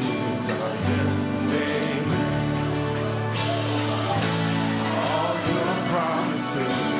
are yes and. All your promises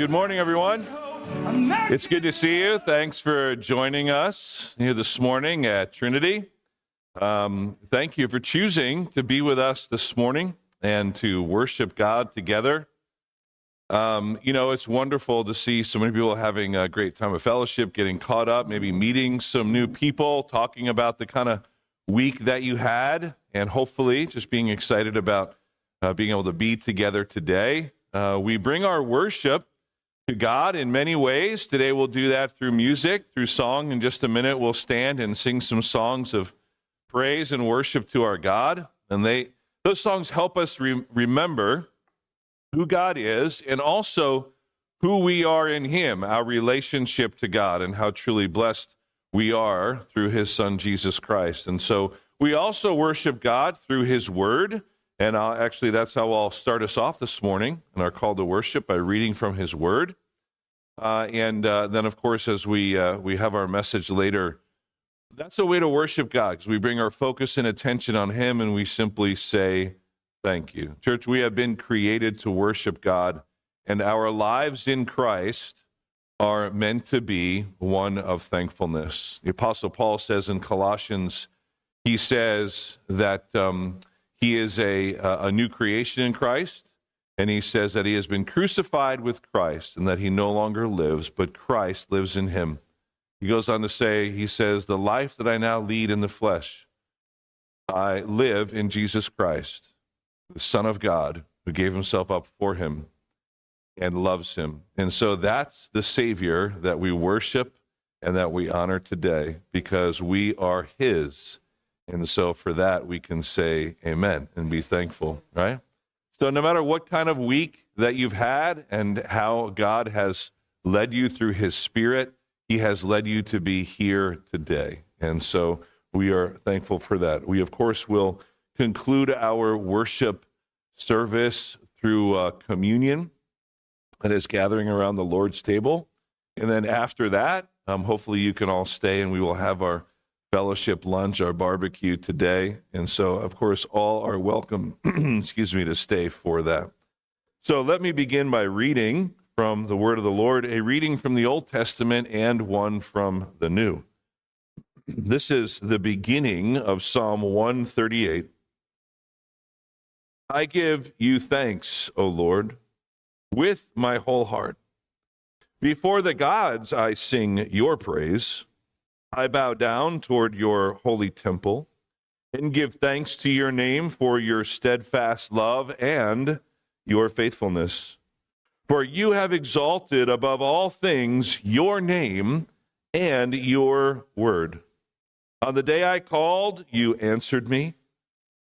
good morning, everyone. It's good to see you. Thanks for joining us here this morning at Trinity. Um, thank you for choosing to be with us this morning and to worship God together. Um, you know, it's wonderful to see so many people having a great time of fellowship, getting caught up, maybe meeting some new people, talking about the kind of week that you had, and hopefully just being excited about uh, being able to be together today. Uh, we bring our worship to God in many ways. Today we'll do that through music, through song. In just a minute, we'll stand and sing some songs of praise and worship to our God. And they those songs help us re- remember who God is and also who we are in Him, our relationship to God, and how truly blessed we are through His Son, Jesus Christ. And so we also worship God through His Word. And I'll, actually, that's how I'll start us off this morning in our call to worship by reading from His Word. Uh, and uh, then, of course, as we uh, we have our message later, that's a way to worship God because we bring our focus and attention on Him, and we simply say, "Thank you, Church." We have been created to worship God, and our lives in Christ are meant to be one of thankfulness. The Apostle Paul says in Colossians, he says that um, he is a a new creation in Christ. And he says that he has been crucified with Christ and that he no longer lives, but Christ lives in him. He goes on to say, he says, The life that I now lead in the flesh, I live in Jesus Christ, the Son of God, who gave himself up for him and loves him. And so that's the Savior that we worship and that we honor today because we are his. And so for that, we can say amen and be thankful, right? So, no matter what kind of week that you've had and how God has led you through his spirit, he has led you to be here today. And so we are thankful for that. We, of course, will conclude our worship service through uh, communion that is gathering around the Lord's table. And then after that, um, hopefully you can all stay and we will have our fellowship lunch, our barbecue today. And so, of course, all are welcome, excuse me, to stay for that. So let me begin by reading from the word of the Lord, a reading from the Old Testament and one from the New. This is the beginning of Psalm 138. I give you thanks, O Lord, with my whole heart. Before the gods I sing your praise. I bow down toward your holy temple and give thanks to your name for your steadfast love and your faithfulness. For you have exalted above all things your name and your word. On the day I called, you answered me.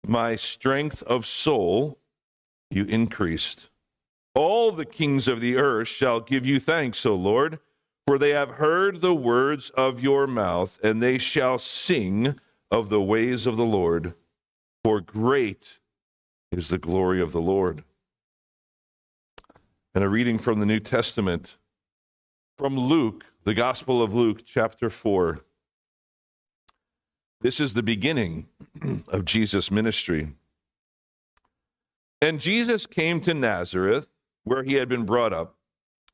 My strength of soul you increased. All the kings of the earth shall give you thanks, O Lord for they have heard the words of your mouth, and they shall sing of the ways of the Lord. For great is the glory of the Lord. And a reading from the New Testament from Luke, the Gospel of Luke, chapter 4. This is the beginning of Jesus' ministry. And Jesus came to Nazareth, where he had been brought up.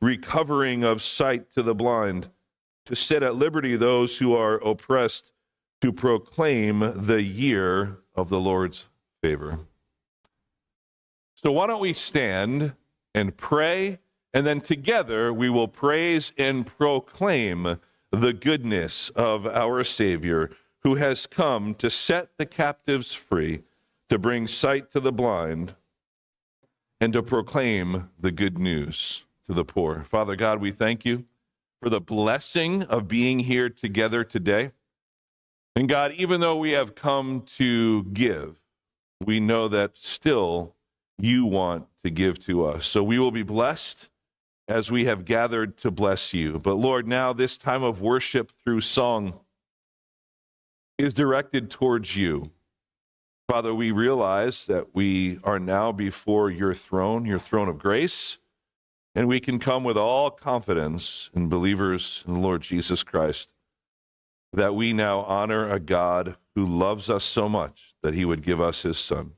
recovering of sight to the blind, to set at liberty those who are oppressed, to proclaim the year of the Lord's favor. So, why don't we stand and pray, and then together we will praise and proclaim the goodness of our Savior who has come to set the captives free, to bring sight to the blind, and to proclaim the good news to the poor. Father God, we thank you for the blessing of being here together today. And God, even though we have come to give, we know that still you want to give to us. So we will be blessed as we have gathered to bless you. But Lord, now this time of worship through song is directed towards you. Father, we realize that we are now before your throne, your throne of grace, and we can come with all confidence in believers in the Lord Jesus Christ that we now honor a God who loves us so much that he would give us his son.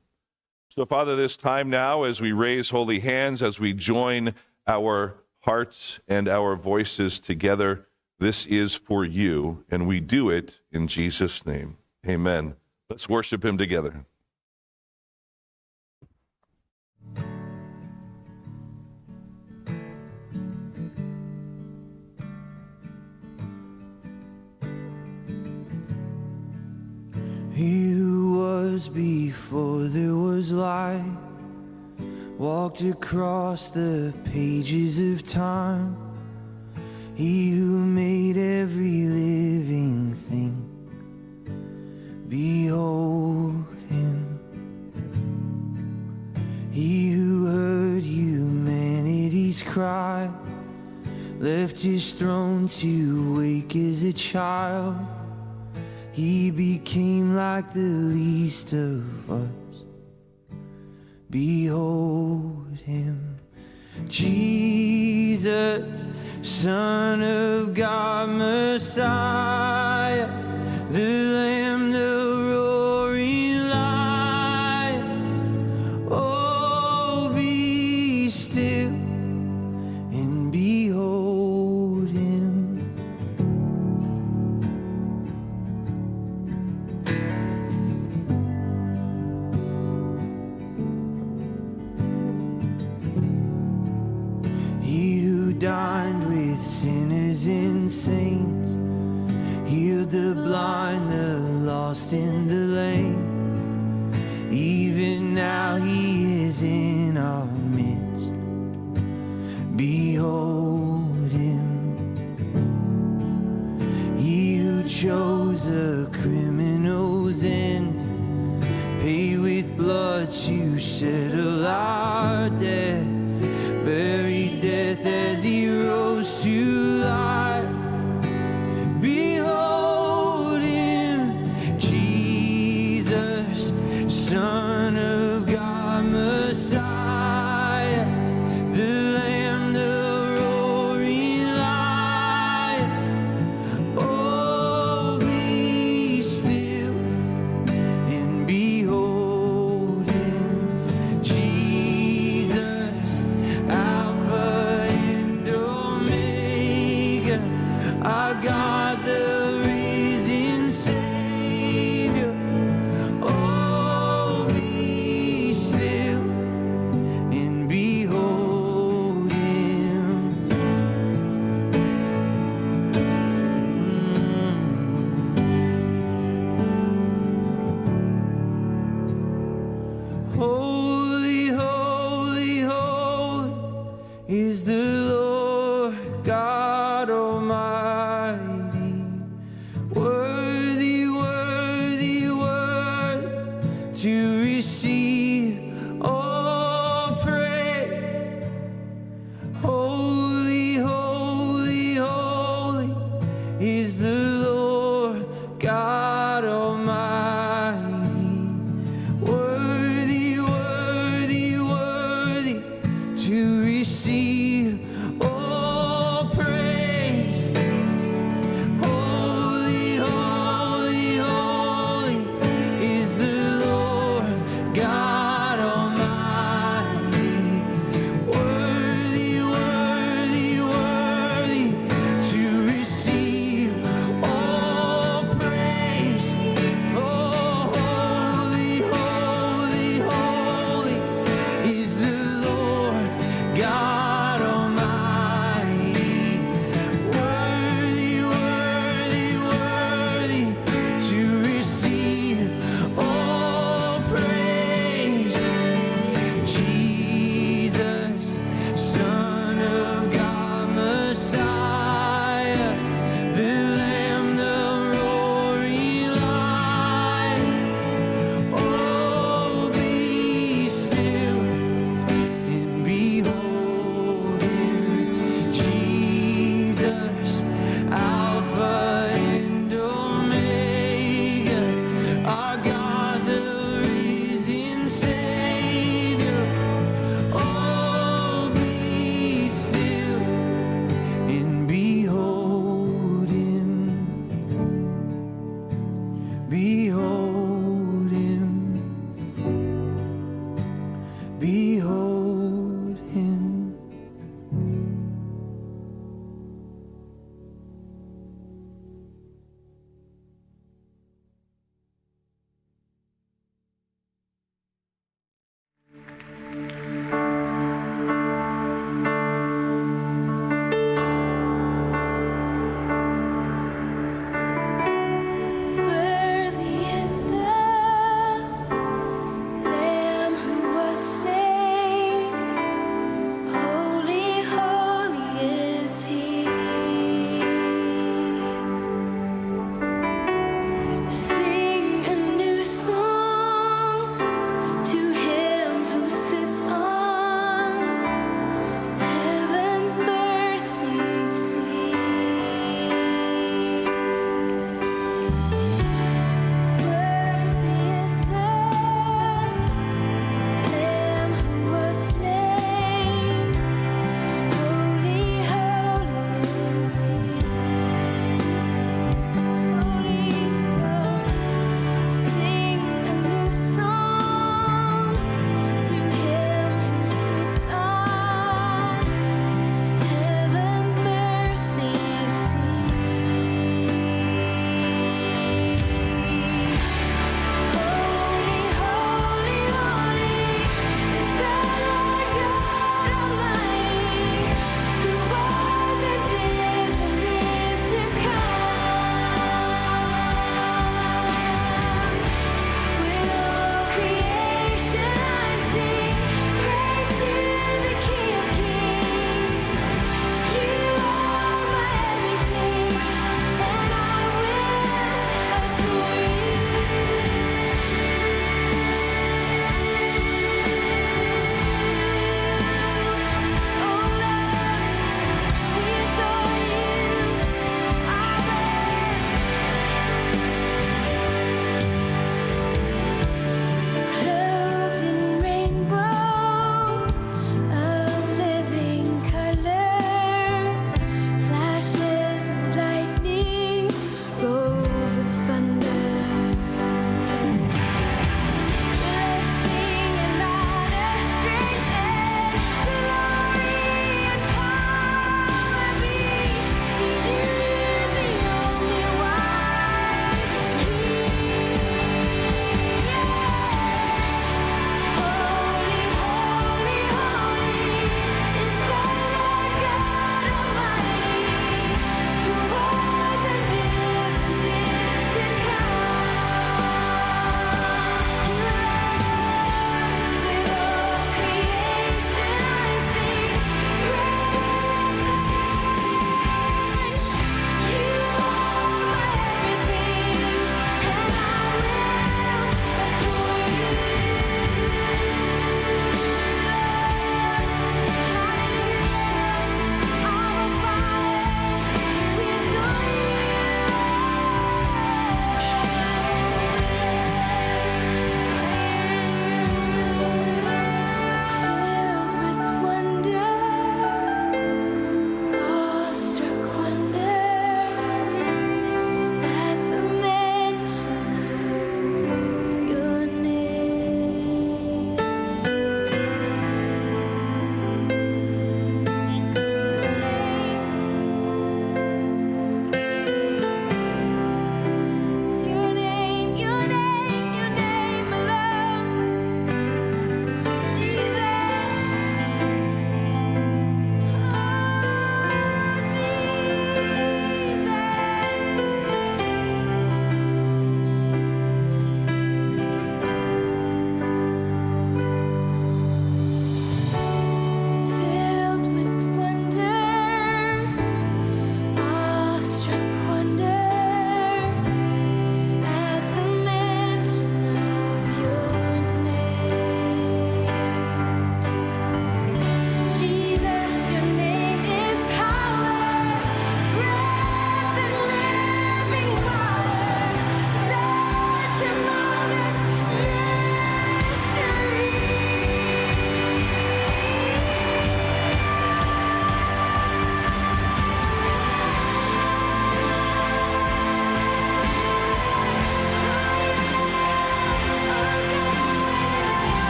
So, Father, this time now, as we raise holy hands, as we join our hearts and our voices together, this is for you, and we do it in Jesus' name. Amen. Let's worship him together. He who was before there was light walked across the pages of time. He who made every living thing, behold him. He who heard humanity's cry, left his throne to wake as a child. He became like the least of us. Behold him, Jesus, Son of God, Messiah,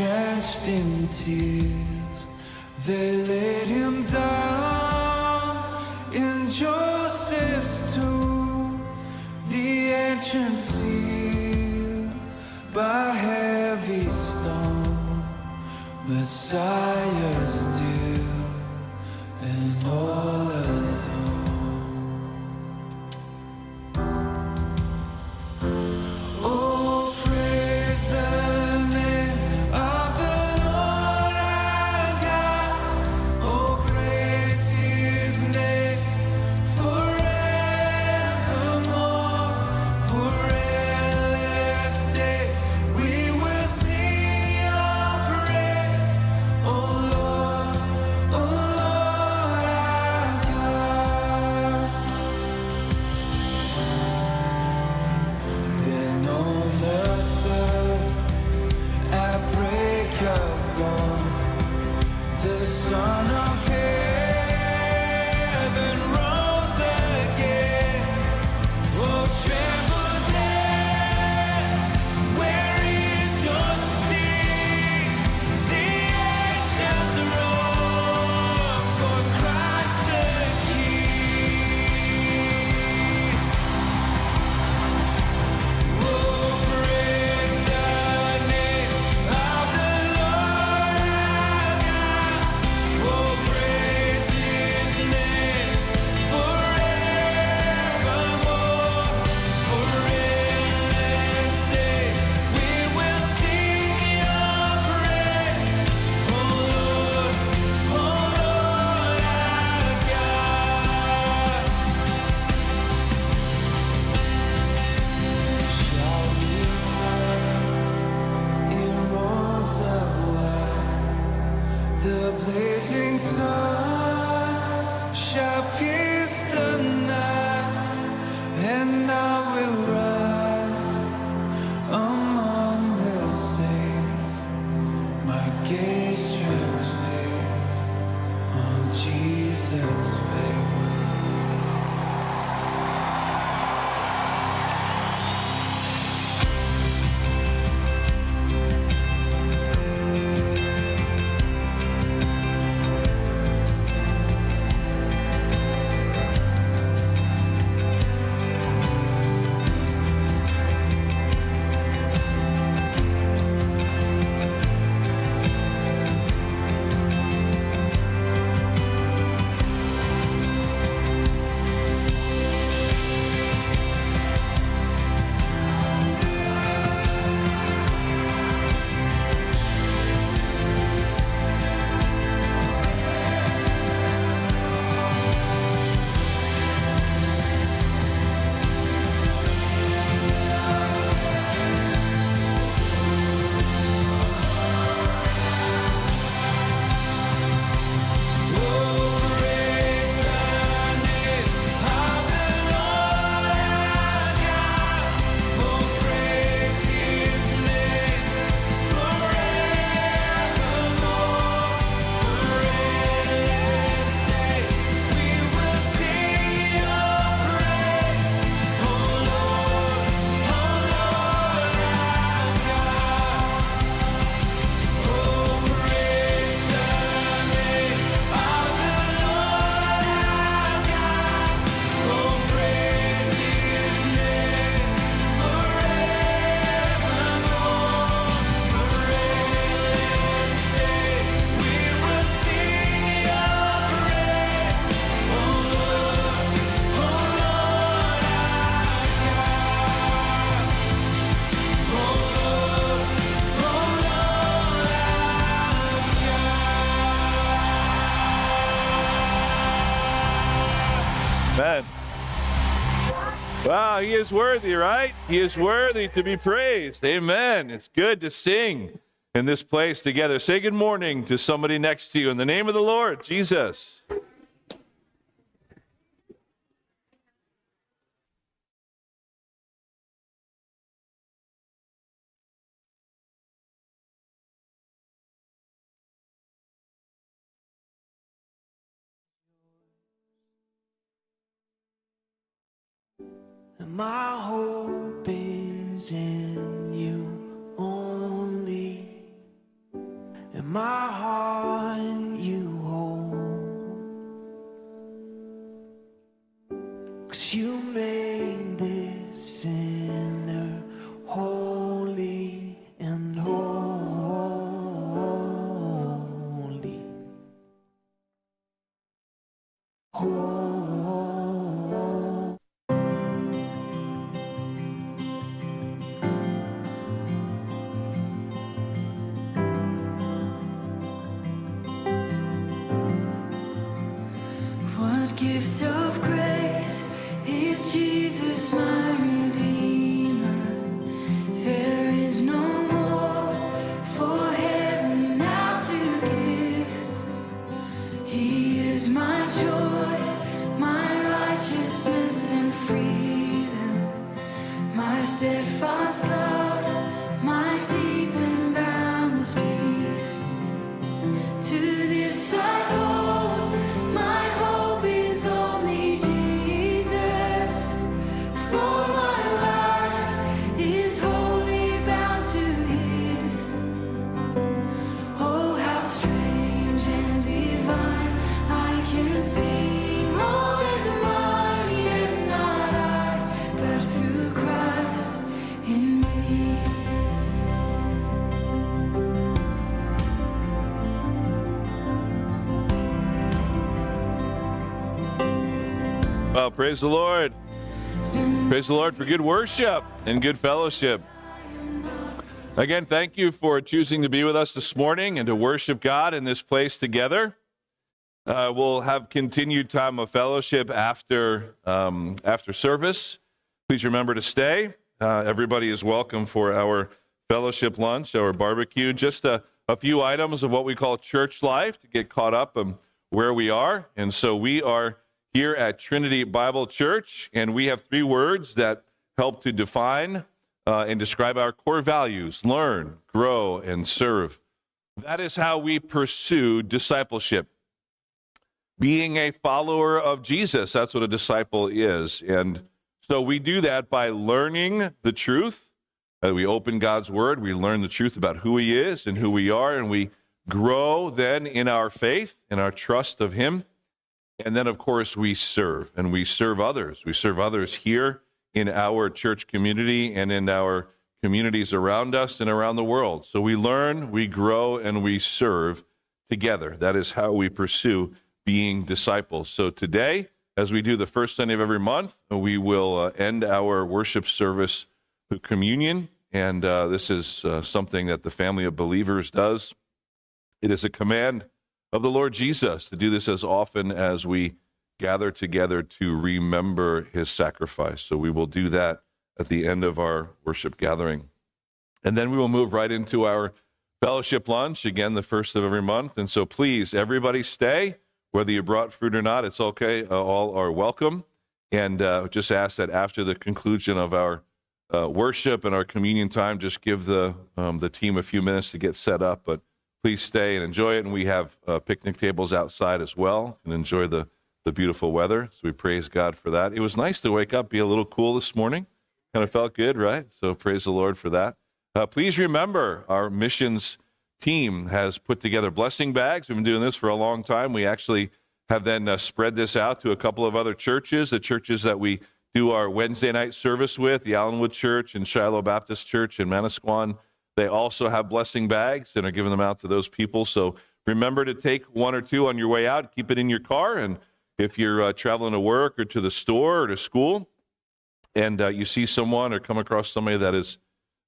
drenched in tears. They laid him down in Joseph's tomb, the entrance sealed by heavy stone. Messiah still and all. He is worthy, right? He is worthy to be praised. Amen. It's good to sing in this place together. Say good morning to somebody next to you in the name of the Lord, Jesus. My hope is in you only, and my heart you hold. You made this sinner holy and holy. Holy. Praise the Lord. Praise the Lord for good worship and good fellowship. Again, thank you for choosing to be with us this morning and to worship God in this place together. Uh, we'll have continued time of fellowship after um, after service. Please remember to stay. Uh, everybody is welcome for our fellowship lunch, our barbecue. Just a, a few items of what we call church life to get caught up on where we are. And so we are here at Trinity Bible Church, and we have three words that help to define uh, and describe our core values learn, grow, and serve. That is how we pursue discipleship. Being a follower of Jesus, that's what a disciple is. And so we do that by learning the truth. Uh, we open God's Word, we learn the truth about who He is and who we are, and we grow then in our faith and our trust of Him. And then, of course, we serve and we serve others. We serve others here in our church community and in our communities around us and around the world. So we learn, we grow, and we serve together. That is how we pursue being disciples. So today, as we do the first Sunday of every month, we will uh, end our worship service with communion. And uh, this is uh, something that the family of believers does. It is a command of the Lord Jesus to do this as often as we gather together to remember his sacrifice. So we will do that at the end of our worship gathering. And then we will move right into our fellowship lunch, again, the first of every month. And so please, everybody stay. Whether you brought fruit or not, it's okay. Uh, all are welcome. And uh, just ask that after the conclusion of our uh, worship and our communion time, just give the, um, the team a few minutes to get set up. But please stay and enjoy it. And we have uh, picnic tables outside as well and enjoy the, the beautiful weather. So we praise God for that. It was nice to wake up, be a little cool this morning. Kind of felt good, right? So praise the Lord for that. Uh, please remember our missions team has put together blessing bags. We've been doing this for a long time. We actually have then uh, spread this out to a couple of other churches, the churches that we do our Wednesday night service with, the Allenwood Church and Shiloh Baptist Church in Manasquan. They also have blessing bags and are giving them out to those people. So remember to take one or two on your way out, keep it in your car. And if you're uh, traveling to work or to the store or to school and uh, you see someone or come across somebody that is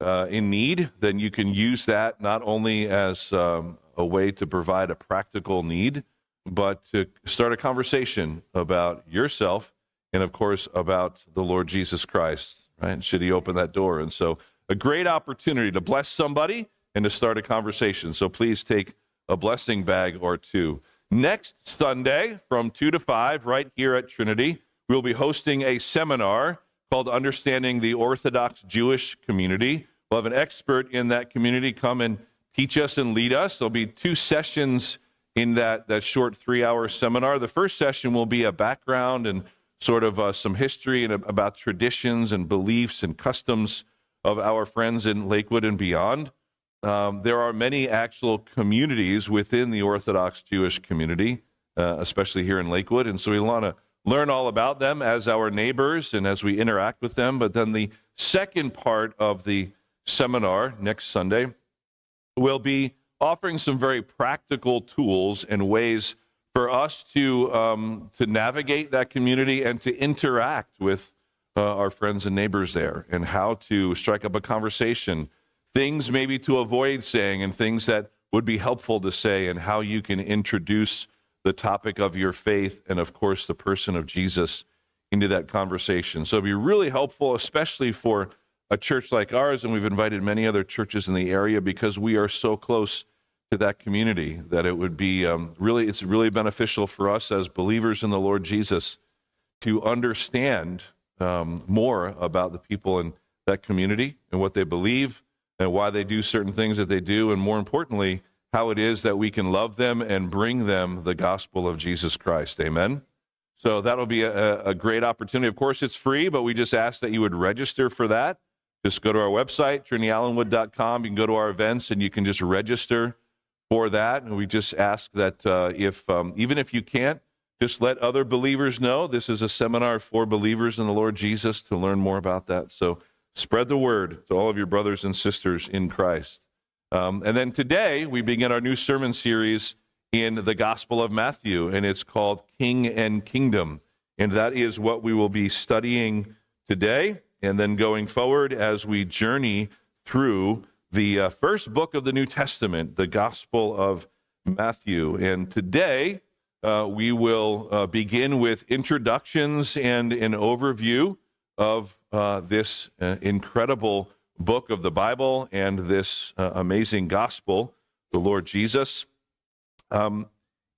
uh, in need, then you can use that not only as um, a way to provide a practical need, but to start a conversation about yourself and of course about the Lord Jesus Christ, right? Should he open that door? And so a great opportunity to bless somebody and to start a conversation. So please take a blessing bag or two. Next Sunday from 2 to 5, right here at Trinity, we'll be hosting a seminar called Understanding the Orthodox Jewish Community. We'll have an expert in that community come and teach us and lead us. There'll be two sessions in that, that short three hour seminar. The first session will be a background and sort of uh, some history and about traditions and beliefs and customs of our friends in Lakewood and beyond. Um, there are many actual communities within the Orthodox Jewish community, uh, especially here in Lakewood. And so we want to learn all about them as our neighbors and as we interact with them. But then the second part of the seminar next Sunday will be offering some very practical tools and ways for us to, um, to navigate that community and to interact with uh, our friends and neighbors there and how to strike up a conversation, things maybe to avoid saying, and things that would be helpful to say, and how you can introduce the topic of your faith and, of course, the person of Jesus into that conversation. So it'd be really helpful, especially for a church like ours, and we've invited many other churches in the area because we are so close to that community that it would be um, really, it's really beneficial for us as believers in the Lord Jesus to understand um, more about the people in that community and what they believe and why they do certain things that they do, and more importantly, how it is that we can love them and bring them the gospel of Jesus Christ. Amen. So that'll be a, a great opportunity. Of course, it's free, but we just ask that you would register for that. Just go to our website, trinityallenwood.com. You can go to our events and you can just register for that. And we just ask that uh, if, um, even if you can't, just let other believers know this is a seminar for believers in the Lord Jesus to learn more about that. So spread the word to all of your brothers and sisters in Christ. Um, and then today we begin our new sermon series in the Gospel of Matthew, and it's called King and Kingdom. And that is what we will be studying today and then going forward as we journey through the uh, first book of the New Testament, the Gospel of Matthew. And today, uh, we will uh, begin with introductions and an overview of uh, this uh, incredible book of the Bible and this uh, amazing gospel, the Lord Jesus. Um,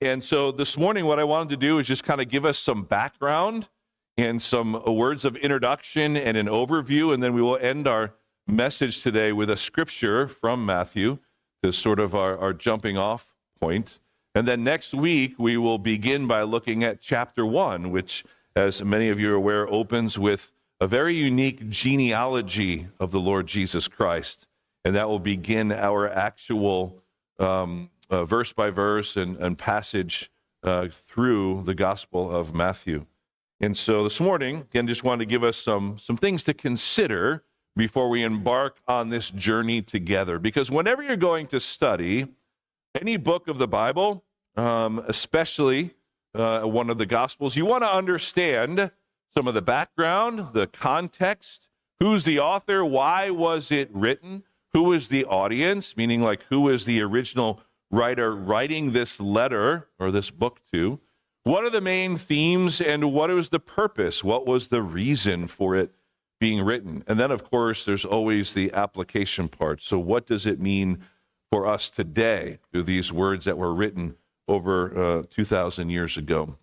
and so this morning, what I wanted to do is just kind of give us some background and some words of introduction and an overview, and then we will end our message today with a scripture from Matthew to sort of our, our jumping off point. And then next week, we will begin by looking at chapter one, which, as many of you are aware, opens with a very unique genealogy of the Lord Jesus Christ. And that will begin our actual um, uh, verse by verse and, and passage uh, through the Gospel of Matthew. And so this morning, again, just wanted to give us some, some things to consider before we embark on this journey together. Because whenever you're going to study, any book of the Bible, um, especially uh, one of the Gospels, you want to understand some of the background, the context, who's the author, why was it written, who is the audience, meaning like who is the original writer writing this letter or this book to, what are the main themes, and what was the purpose, what was the reason for it being written. And then, of course, there's always the application part. So, what does it mean for us today through these words that were written over uh, 2,000 years ago.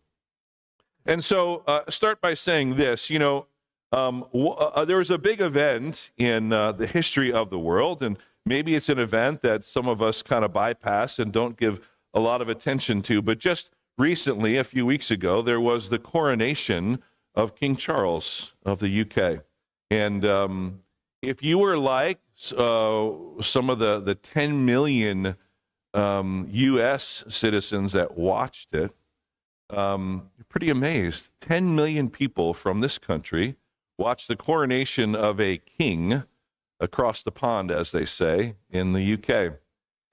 And so, uh, start by saying this you know, um, w- uh, uh, there was a big event in uh, the history of the world, and maybe it's an event that some of us kind of bypass and don't give a lot of attention to. But just recently, a few weeks ago, there was the coronation of King Charles of the UK. And um, if you were like uh, some of the, the 10 million um, U.S. citizens that watched it, um, you're pretty amazed. 10 million people from this country watched the coronation of a king across the pond, as they say, in the UK.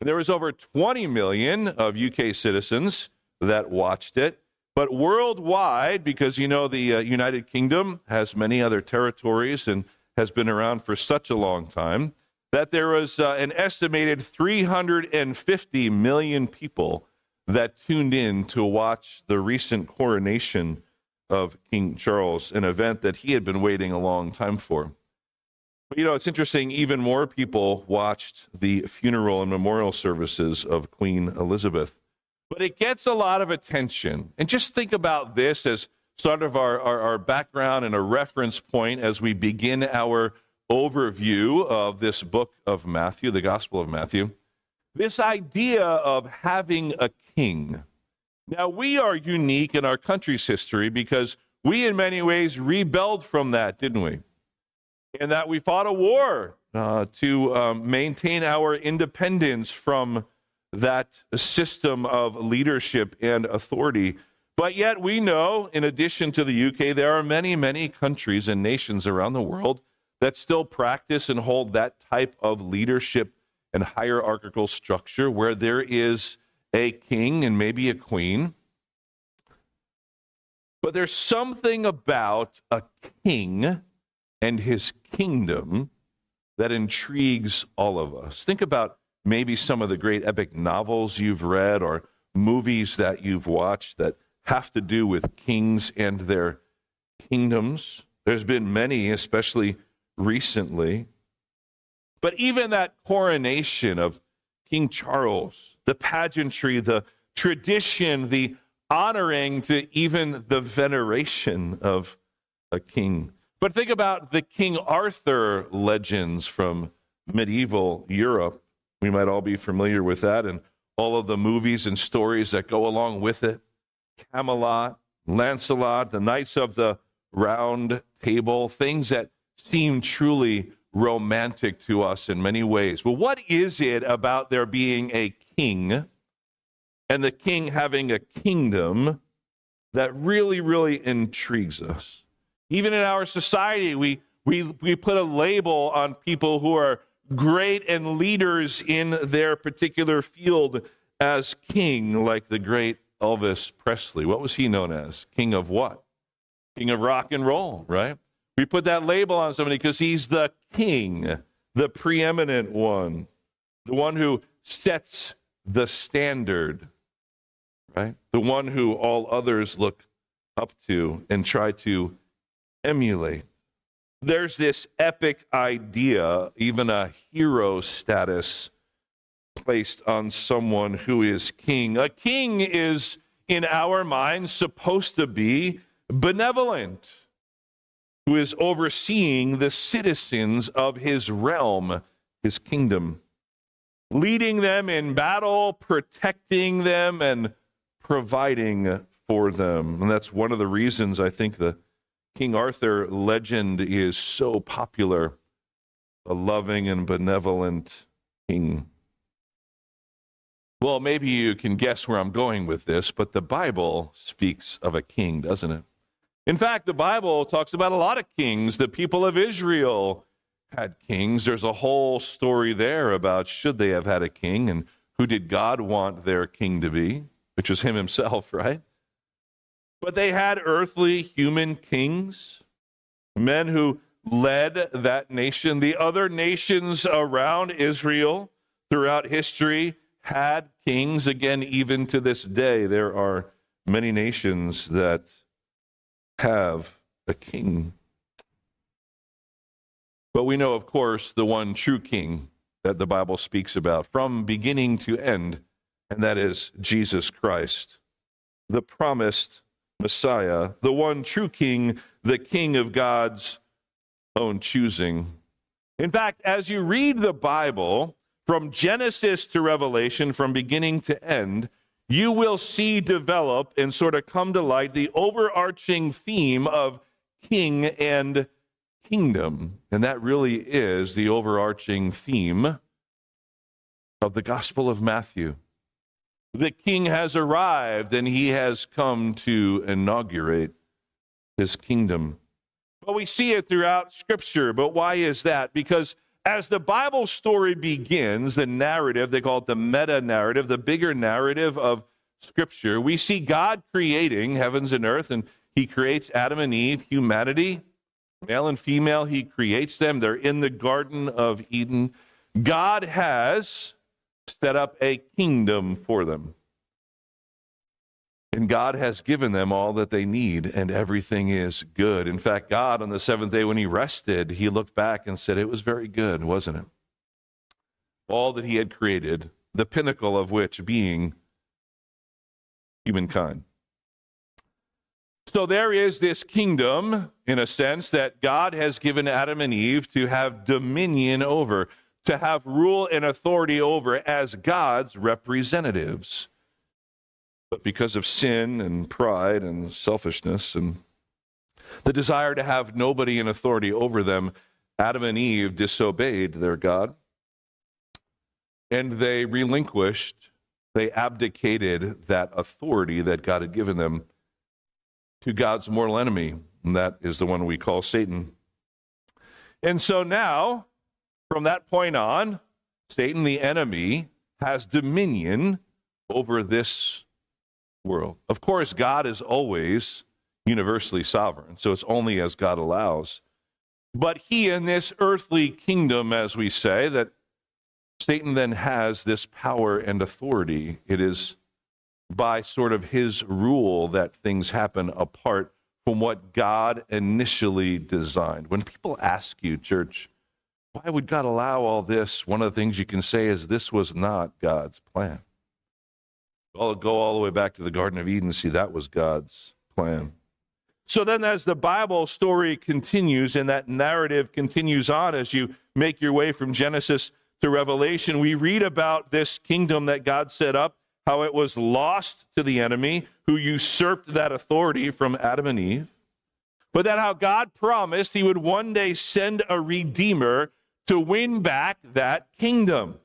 And there was over 20 million of UK citizens that watched it. But worldwide, because you know the uh, United Kingdom has many other territories and has been around for such a long time, that there was uh, an estimated 350 million people that tuned in to watch the recent coronation of King Charles, an event that he had been waiting a long time for. But you know, it's interesting, even more people watched the funeral and memorial services of Queen Elizabeth. But it gets a lot of attention. And just think about this as sort of our, our, our background and a reference point as we begin our overview of this book of Matthew, the Gospel of Matthew. This idea of having a king. Now, we are unique in our country's history because we, in many ways, rebelled from that, didn't we? And that we fought a war uh, to um, maintain our independence from that system of leadership and authority. But yet, we know, in addition to the UK, there are many, many countries and nations around the world that still practice and hold that type of leadership and hierarchical structure where there is a king and maybe a queen. But there's something about a king and his kingdom that intrigues all of us. Think about maybe some of the great epic novels you've read or movies that you've watched that have to do with kings and their kingdoms. There's been many, especially recently. But even that coronation of King Charles, the pageantry, the tradition, the honoring to even the veneration of a king. But think about the King Arthur legends from medieval Europe. We might all be familiar with that and all of the movies and stories that go along with it. Camelot, Lancelot, the Knights of the Round Table, things that seem truly romantic to us in many ways. Well, what is it about there being a king and the king having a kingdom that really, really intrigues us? Even in our society, we, we, we put a label on people who are great and leaders in their particular field as king, like the great Elvis Presley. What was he known as? King of what? King of rock and roll, right? We put that label on somebody because he's the king, the preeminent one, the one who sets the standard, right? The one who all others look up to and try to emulate. There's this epic idea, even a hero status placed on someone who is king. A king is, in our minds, supposed to be benevolent who is overseeing the citizens of his realm, his kingdom, leading them in battle, protecting them, and providing for them. And that's one of the reasons I think the King Arthur legend is so popular a loving and benevolent king. Well, maybe you can guess where I'm going with this, but the Bible speaks of a king, doesn't it? In fact, the Bible talks about a lot of kings. The people of Israel had kings. There's a whole story there about should they have had a king and who did God want their king to be, which was him himself, right? But they had earthly human kings, men who led that nation. The other nations around Israel throughout history had kings. Again, even to this day, there are many nations that have a king. But we know, of course, the one true king that the Bible speaks about from beginning to end, and that is Jesus Christ, the promised Messiah, the one true king, the king of God's own choosing. In fact, as you read the Bible from Genesis to Revelation, from beginning to end, you will see develop and sort of come to light the overarching theme of king and kingdom. And that really is the overarching theme of the Gospel of Matthew. The king has arrived and he has come to inaugurate his kingdom. But we see it throughout Scripture. But why is that? Because as the Bible story begins, the narrative, they call it the meta narrative, the bigger narrative of Scripture, we see God creating heavens and earth, and He creates Adam and Eve, humanity, male and female. He creates them. They're in the Garden of Eden. God has set up a kingdom for them. And God has given them all that they need, and everything is good. In fact, God, on the seventh day when He rested, He looked back and said, It was very good, wasn't it? All that He had created, the pinnacle of which being humankind. So there is this kingdom, in a sense, that God has given Adam and Eve to have dominion over, to have rule and authority over as God's representatives. But because of sin and pride and selfishness and the desire to have nobody in authority over them, Adam and Eve disobeyed their God. And they relinquished, they abdicated that authority that God had given them to God's mortal enemy, and that is the one we call Satan. And so now, from that point on, Satan, the enemy, has dominion over this world. Of course, God is always universally sovereign, so it's only as God allows. But he, in this earthly kingdom, as we say, that Satan then has this power and authority. It is by sort of his rule that things happen apart from what God initially designed. When people ask you, church, why would God allow all this? One of the things you can say is this was not God's plan. I'll go all the way back to the Garden of Eden, see that was God's plan. So then, as the Bible story continues and that narrative continues on as you make your way from Genesis to Revelation, we read about this kingdom that God set up how it was lost to the enemy who usurped that authority from Adam and Eve, but that how God promised he would one day send a redeemer to win back that kingdom.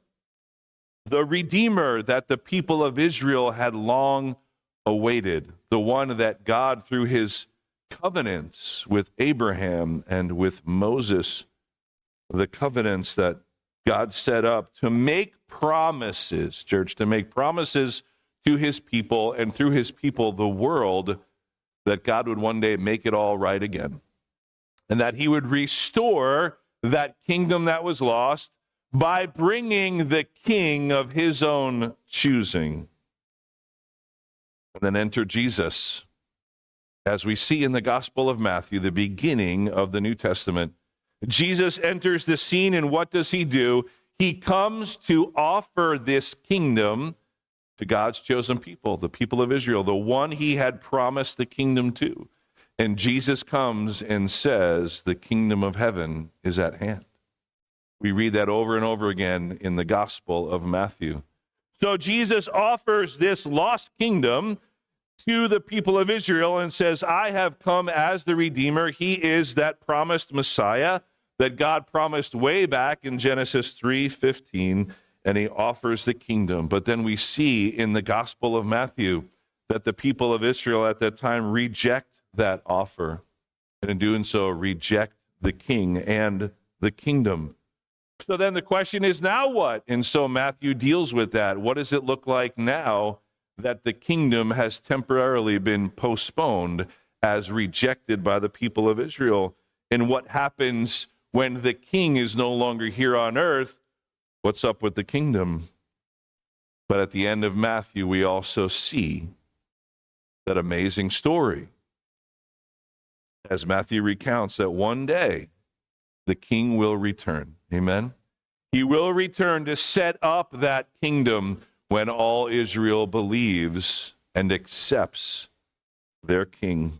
The redeemer that the people of Israel had long awaited, the one that God, through his covenants with Abraham and with Moses, the covenants that God set up to make promises, church, to make promises to his people and through his people, the world, that God would one day make it all right again. And that he would restore that kingdom that was lost by bringing the king of his own choosing. And then enter Jesus. As we see in the Gospel of Matthew, the beginning of the New Testament, Jesus enters the scene, and what does he do? He comes to offer this kingdom to God's chosen people, the people of Israel, the one he had promised the kingdom to. And Jesus comes and says, The kingdom of heaven is at hand. We read that over and over again in the Gospel of Matthew. So Jesus offers this lost kingdom to the people of Israel and says, I have come as the Redeemer. He is that promised Messiah that God promised way back in Genesis 3:15 and he offers the kingdom. But then we see in the Gospel of Matthew that the people of Israel at that time reject that offer and in doing so reject the king and the kingdom. So then the question is now what? And so Matthew deals with that. What does it look like now that the kingdom has temporarily been postponed as rejected by the people of Israel? And what happens when the king is no longer here on earth, what's up with the kingdom? But at the end of Matthew, we also see that amazing story. As Matthew recounts that one day the king will return. Amen. He will return to set up that kingdom when all Israel believes and accepts their king.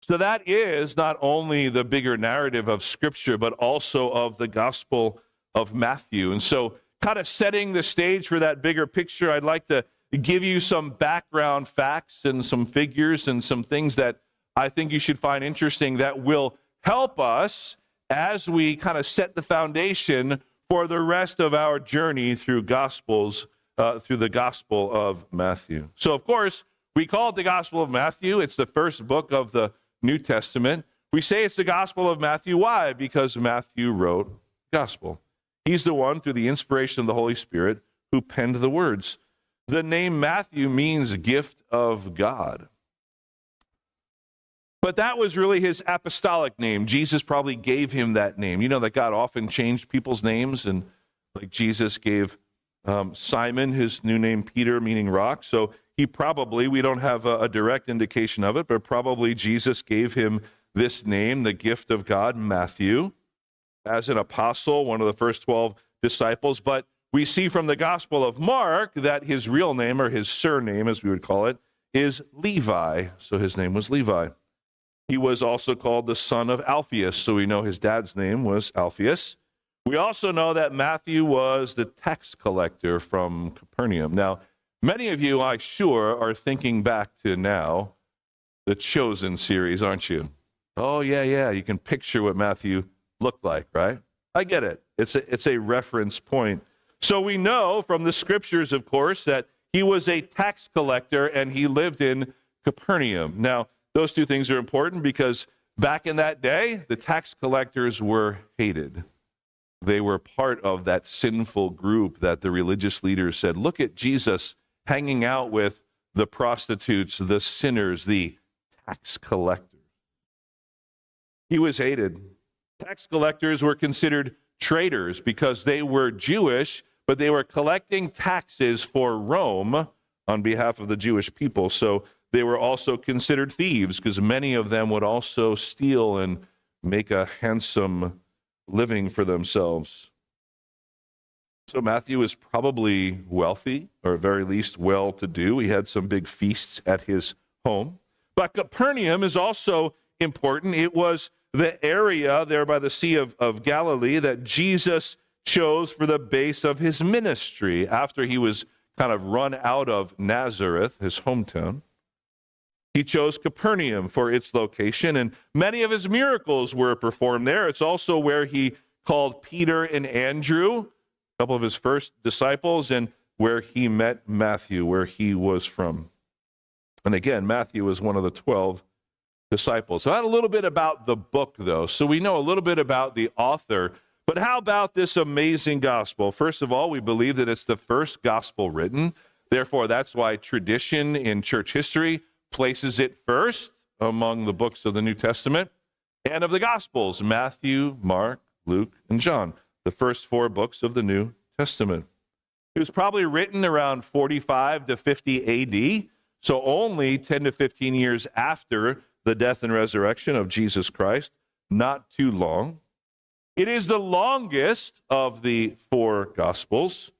So that is not only the bigger narrative of Scripture, but also of the Gospel of Matthew. And so, kind of setting the stage for that bigger picture, I'd like to give you some background facts and some figures and some things that I think you should find interesting that will help us as we kind of set the foundation for the rest of our journey through Gospels, uh, through the Gospel of Matthew. So, of course, we call it the Gospel of Matthew. It's the first book of the New Testament. We say it's the Gospel of Matthew. Why? Because Matthew wrote Gospel. He's the one, through the inspiration of the Holy Spirit, who penned the words. The name Matthew means gift of God. But that was really his apostolic name. Jesus probably gave him that name. You know that God often changed people's names, and like Jesus gave um, Simon his new name Peter, meaning rock. So he probably, we don't have a, a direct indication of it, but probably Jesus gave him this name, the gift of God, Matthew, as an apostle, one of the first 12 disciples. But we see from the Gospel of Mark that his real name, or his surname, as we would call it, is Levi. So his name was Levi. He was also called the son of Alphaeus, so we know his dad's name was Alphaeus. We also know that Matthew was the tax collector from Capernaum. Now, many of you, I'm sure, are thinking back to now the Chosen series, aren't you? Oh, yeah, yeah. You can picture what Matthew looked like, right? I get it. It's a, it's a reference point. So we know from the scriptures, of course, that he was a tax collector and he lived in Capernaum. Now, those two things are important because back in that day, the tax collectors were hated. They were part of that sinful group that the religious leaders said, Look at Jesus hanging out with the prostitutes, the sinners, the tax collectors. He was hated. Tax collectors were considered traitors because they were Jewish, but they were collecting taxes for Rome on behalf of the Jewish people. So they were also considered thieves because many of them would also steal and make a handsome living for themselves. So Matthew is probably wealthy, or at very least well to do. He had some big feasts at his home. But Capernaum is also important. It was the area there by the Sea of, of Galilee that Jesus chose for the base of his ministry after he was kind of run out of Nazareth, his hometown. He chose Capernaum for its location, and many of his miracles were performed there. It's also where he called Peter and Andrew, a couple of his first disciples, and where he met Matthew, where he was from. And again, Matthew was one of the 12 disciples. So, a little bit about the book, though. So, we know a little bit about the author, but how about this amazing gospel? First of all, we believe that it's the first gospel written. Therefore, that's why tradition in church history places it first among the books of the New Testament and of the Gospels Matthew, Mark, Luke, and John, the first four books of the New Testament. It was probably written around 45 to 50 AD, so only 10 to 15 years after the death and resurrection of Jesus Christ, not too long. It is the longest of the four Gospels,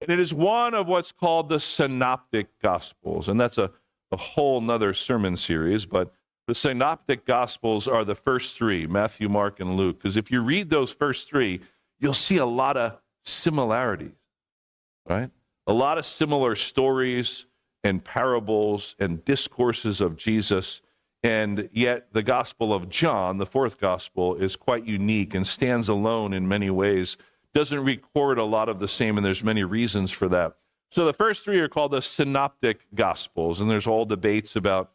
and it is one of what's called the Synoptic Gospels, and that's a a whole nother sermon series, but the synoptic gospels are the first three Matthew, Mark, and Luke. Because if you read those first three, you'll see a lot of similarities, right? A lot of similar stories and parables and discourses of Jesus. And yet, the Gospel of John, the fourth Gospel, is quite unique and stands alone in many ways. Doesn't record a lot of the same, and there's many reasons for that. So the first three are called the synoptic gospels, and there's all debates about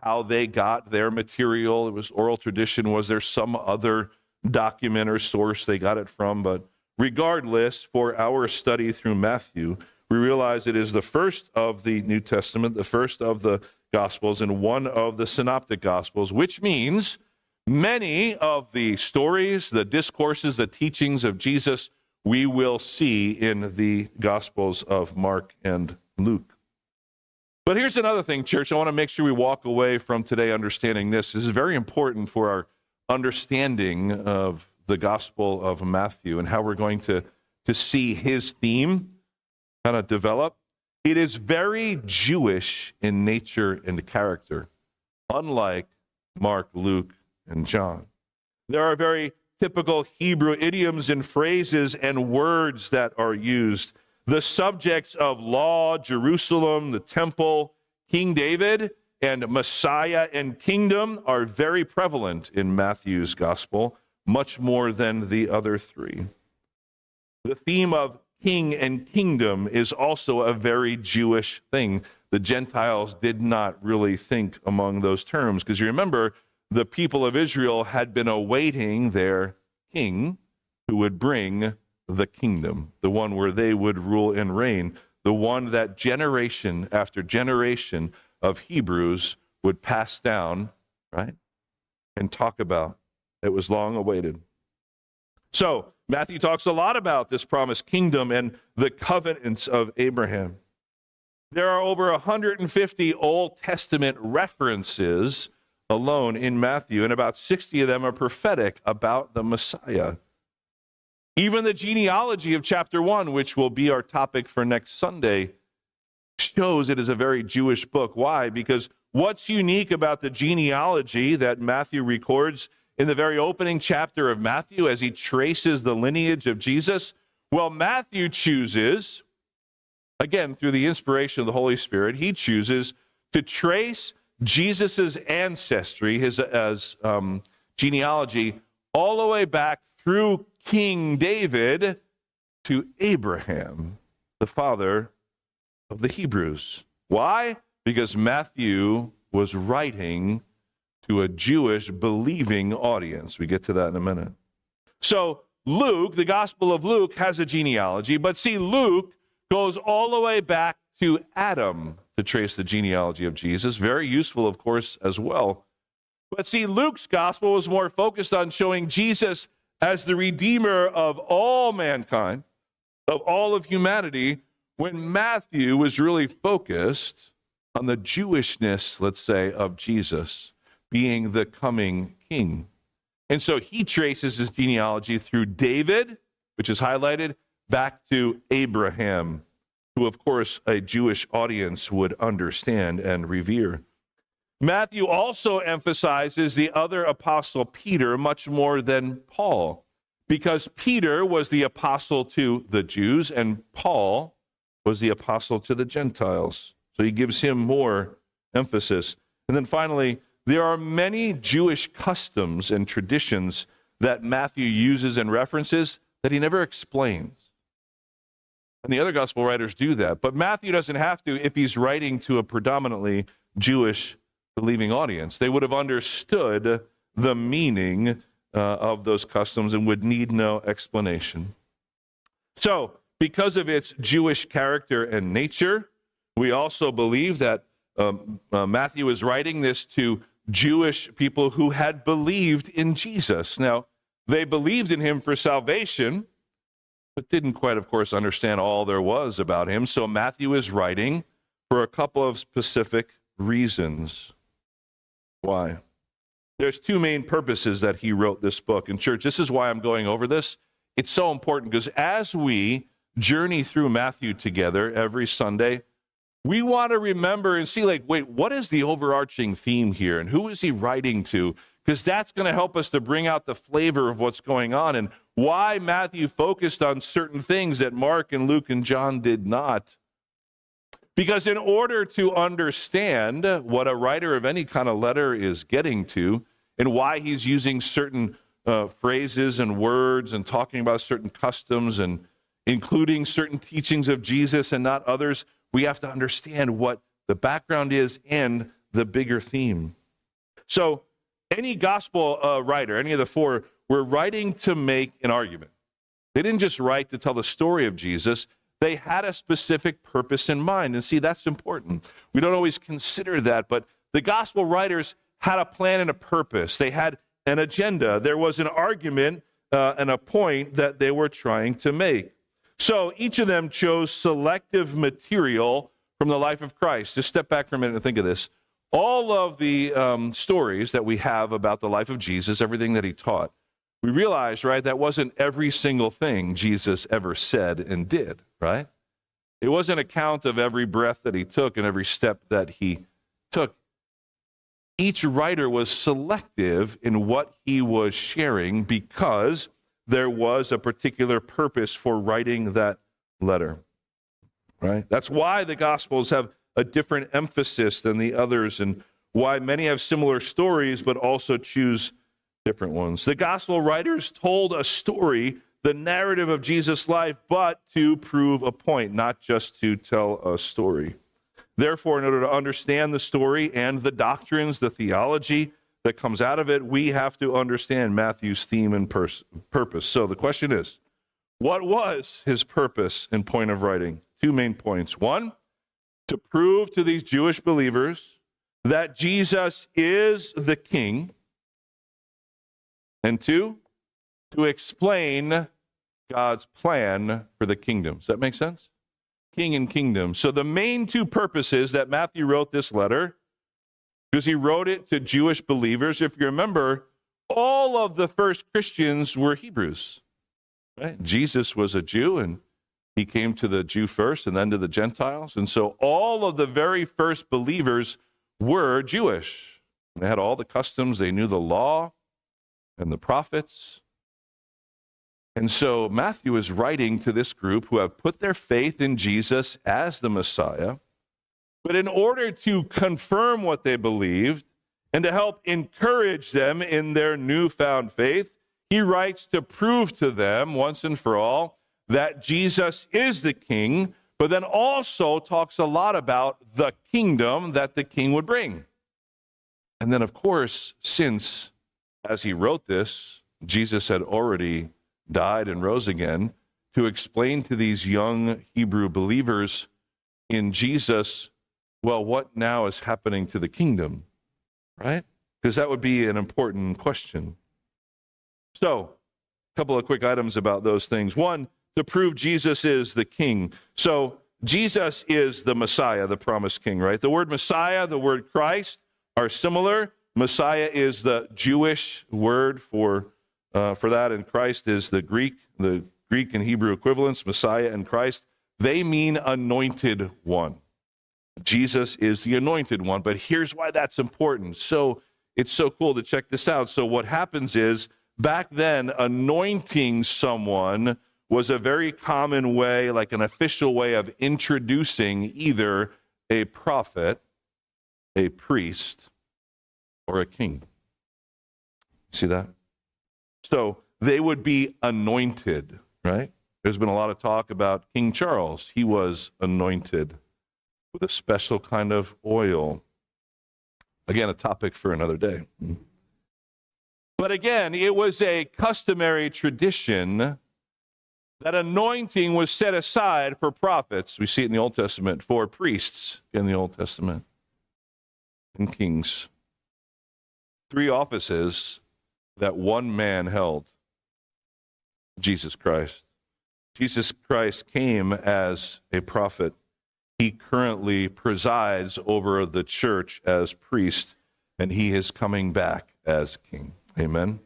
how they got their material. It was oral tradition. Was there some other document or source they got it from? But regardless, for our study through Matthew, we realize it is the first of the New Testament, the first of the Gospels, and one of the synoptic Gospels, which means many of the stories, the discourses, the teachings of Jesus we will see in the Gospels of Mark and Luke. But here's another thing, church. I want to make sure we walk away from today understanding this. This is very important for our understanding of the Gospel of Matthew and how we're going to, to see his theme kind of develop. It is very Jewish in nature and character, unlike Mark, Luke, and John. There are very typical Hebrew idioms and phrases and words that are used. The subjects of law, Jerusalem, the temple, King David, and Messiah and kingdom are very prevalent in Matthew's gospel, much more than the other three. The theme of king and kingdom is also a very Jewish thing. The Gentiles did not really think among those terms because you remember the people of Israel had been awaiting their king who would bring the kingdom, the one where they would rule and reign, the one that generation after generation of Hebrews would pass down, right? And talk about. It was long awaited. So, Matthew talks a lot about this promised kingdom and the covenants of Abraham. There are over 150 Old Testament references alone in Matthew, and about 60 of them are prophetic about the Messiah. Even the genealogy of chapter 1, which will be our topic for next Sunday, shows it is a very Jewish book. Why? Because what's unique about the genealogy that Matthew records in the very opening chapter of Matthew as he traces the lineage of Jesus? Well, Matthew chooses again, through the inspiration of the Holy Spirit, he chooses to trace Jesus' ancestry, his as, um, genealogy, all the way back through King David to Abraham, the father of the Hebrews. Why? Because Matthew was writing to a Jewish believing audience. We get to that in a minute. So, Luke, the Gospel of Luke, has a genealogy, but see, Luke goes all the way back to Adam to trace the genealogy of Jesus. Very useful, of course, as well. But see, Luke's gospel was more focused on showing Jesus as the Redeemer of all mankind, of all of humanity, when Matthew was really focused on the Jewishness, let's say, of Jesus being the coming king. And so he traces his genealogy through David, which is highlighted, back to Abraham, who, of course, a Jewish audience would understand and revere. Matthew also emphasizes the other apostle, Peter, much more than Paul, because Peter was the apostle to the Jews and Paul was the apostle to the Gentiles. So he gives him more emphasis. And then finally, there are many Jewish customs and traditions that Matthew uses and references that he never explains. And the other gospel writers do that. But Matthew doesn't have to if he's writing to a predominantly Jewish believing audience. They would have understood the meaning uh, of those customs and would need no explanation. So, because of its Jewish character and nature, we also believe that um, uh, Matthew is writing this to Jewish people who had believed in Jesus. Now, they believed in him for salvation, but didn't quite, of course, understand all there was about him. So Matthew is writing for a couple of specific reasons. Why? There's two main purposes that he wrote this book. In church, this is why I'm going over this. It's so important because as we journey through Matthew together every Sunday, we want to remember and see, like, wait, what is the overarching theme here? And who is he writing to? Because that's going to help us to bring out the flavor of what's going on. And why Matthew focused on certain things that Mark and Luke and John did not. Because in order to understand what a writer of any kind of letter is getting to and why he's using certain uh, phrases and words and talking about certain customs and including certain teachings of Jesus and not others, we have to understand what the background is and the bigger theme. So, any gospel uh, writer, any of the four, were writing to make an argument. They didn't just write to tell the story of Jesus, they had a specific purpose in mind. And see, that's important. We don't always consider that, but the gospel writers had a plan and a purpose, they had an agenda. There was an argument uh, and a point that they were trying to make. So each of them chose selective material from the life of Christ. Just step back for a minute and think of this. All of the um, stories that we have about the life of Jesus, everything that he taught, we realize, right, that wasn't every single thing Jesus ever said and did, right? It wasn't a count of every breath that he took and every step that he took. Each writer was selective in what he was sharing because there was a particular purpose for writing that letter, right? That's why the Gospels have a different emphasis than the others and why many have similar stories but also choose different ones. The gospel writers told a story, the narrative of Jesus' life, but to prove a point, not just to tell a story. Therefore, in order to understand the story and the doctrines, the theology that comes out of it, we have to understand Matthew's theme and pers- purpose. So the question is what was his purpose and point of writing? Two main points. One, to prove to these Jewish believers that Jesus is the king and two, to explain God's plan for the kingdom. Does that make sense? king and kingdom. So, the main two purposes that Matthew wrote this letter, because he wrote it to Jewish believers, if you remember, all of the first Christians were Hebrews. Right? Jesus was a Jew and he came to the Jew first and then to the Gentiles. And so all of the very first believers were Jewish. They had all the customs, they knew the law and the prophets. And so Matthew is writing to this group who have put their faith in Jesus as the Messiah. But in order to confirm what they believed and to help encourage them in their newfound faith, he writes to prove to them once and for all that Jesus is the king, but then also talks a lot about the kingdom that the king would bring. And then, of course, since as he wrote this, Jesus had already died and rose again, to explain to these young Hebrew believers in Jesus, well, what now is happening to the kingdom, right? Because that would be an important question. So, a couple of quick items about those things. One, to prove Jesus is the king. So, Jesus is the Messiah, the promised king, right? The word Messiah, the word Christ are similar. Messiah is the Jewish word for, uh, for that, and Christ is the Greek, the Greek and Hebrew equivalents, Messiah and Christ. They mean anointed one. Jesus is the anointed one, but here's why that's important. So it's so cool to check this out. So, what happens is back then, anointing someone was a very common way, like an official way of introducing either a prophet, a priest, or a king. See that? So they would be anointed, right? There's been a lot of talk about King Charles. He was anointed with a special kind of oil. Again, a topic for another day. But again, it was a customary tradition that anointing was set aside for prophets. We see it in the Old Testament, for priests in the Old Testament, and kings three offices that one man held Jesus Christ. Jesus Christ came as a prophet. He currently presides over the church as priest, and he is coming back as king. Amen.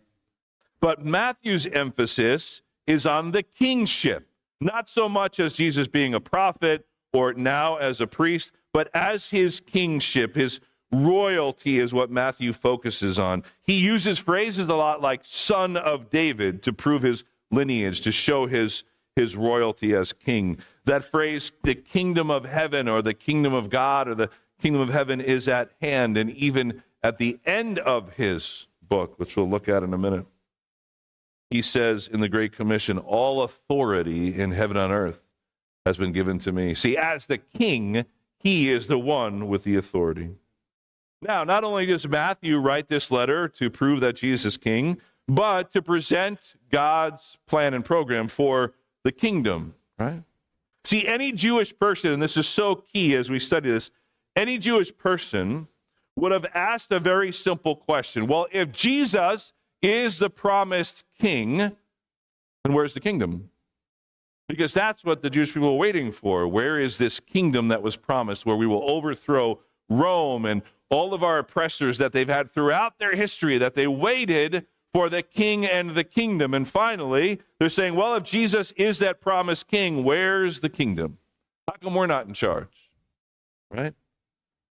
But Matthew's emphasis is on the kingship, not so much as Jesus being a prophet or now as a priest, but as his kingship, his Royalty is what Matthew focuses on. He uses phrases a lot like son of David to prove his lineage, to show his, his royalty as king. That phrase, the kingdom of heaven or the kingdom of God or the kingdom of heaven is at hand. And even at the end of his book, which we'll look at in a minute, he says in the Great Commission, All authority in heaven and earth has been given to me. See, as the king, he is the one with the authority. Now, not only does Matthew write this letter to prove that Jesus is king, but to present God's plan and program for the kingdom, right? See, any Jewish person, and this is so key as we study this, any Jewish person would have asked a very simple question. Well, if Jesus is the promised king, then where's the kingdom? Because that's what the Jewish people were waiting for. Where is this kingdom that was promised where we will overthrow Rome and all of our oppressors that they've had throughout their history, that they waited for the king and the kingdom. And finally, they're saying, well, if Jesus is that promised king, where's the kingdom? How come we're not in charge? Right?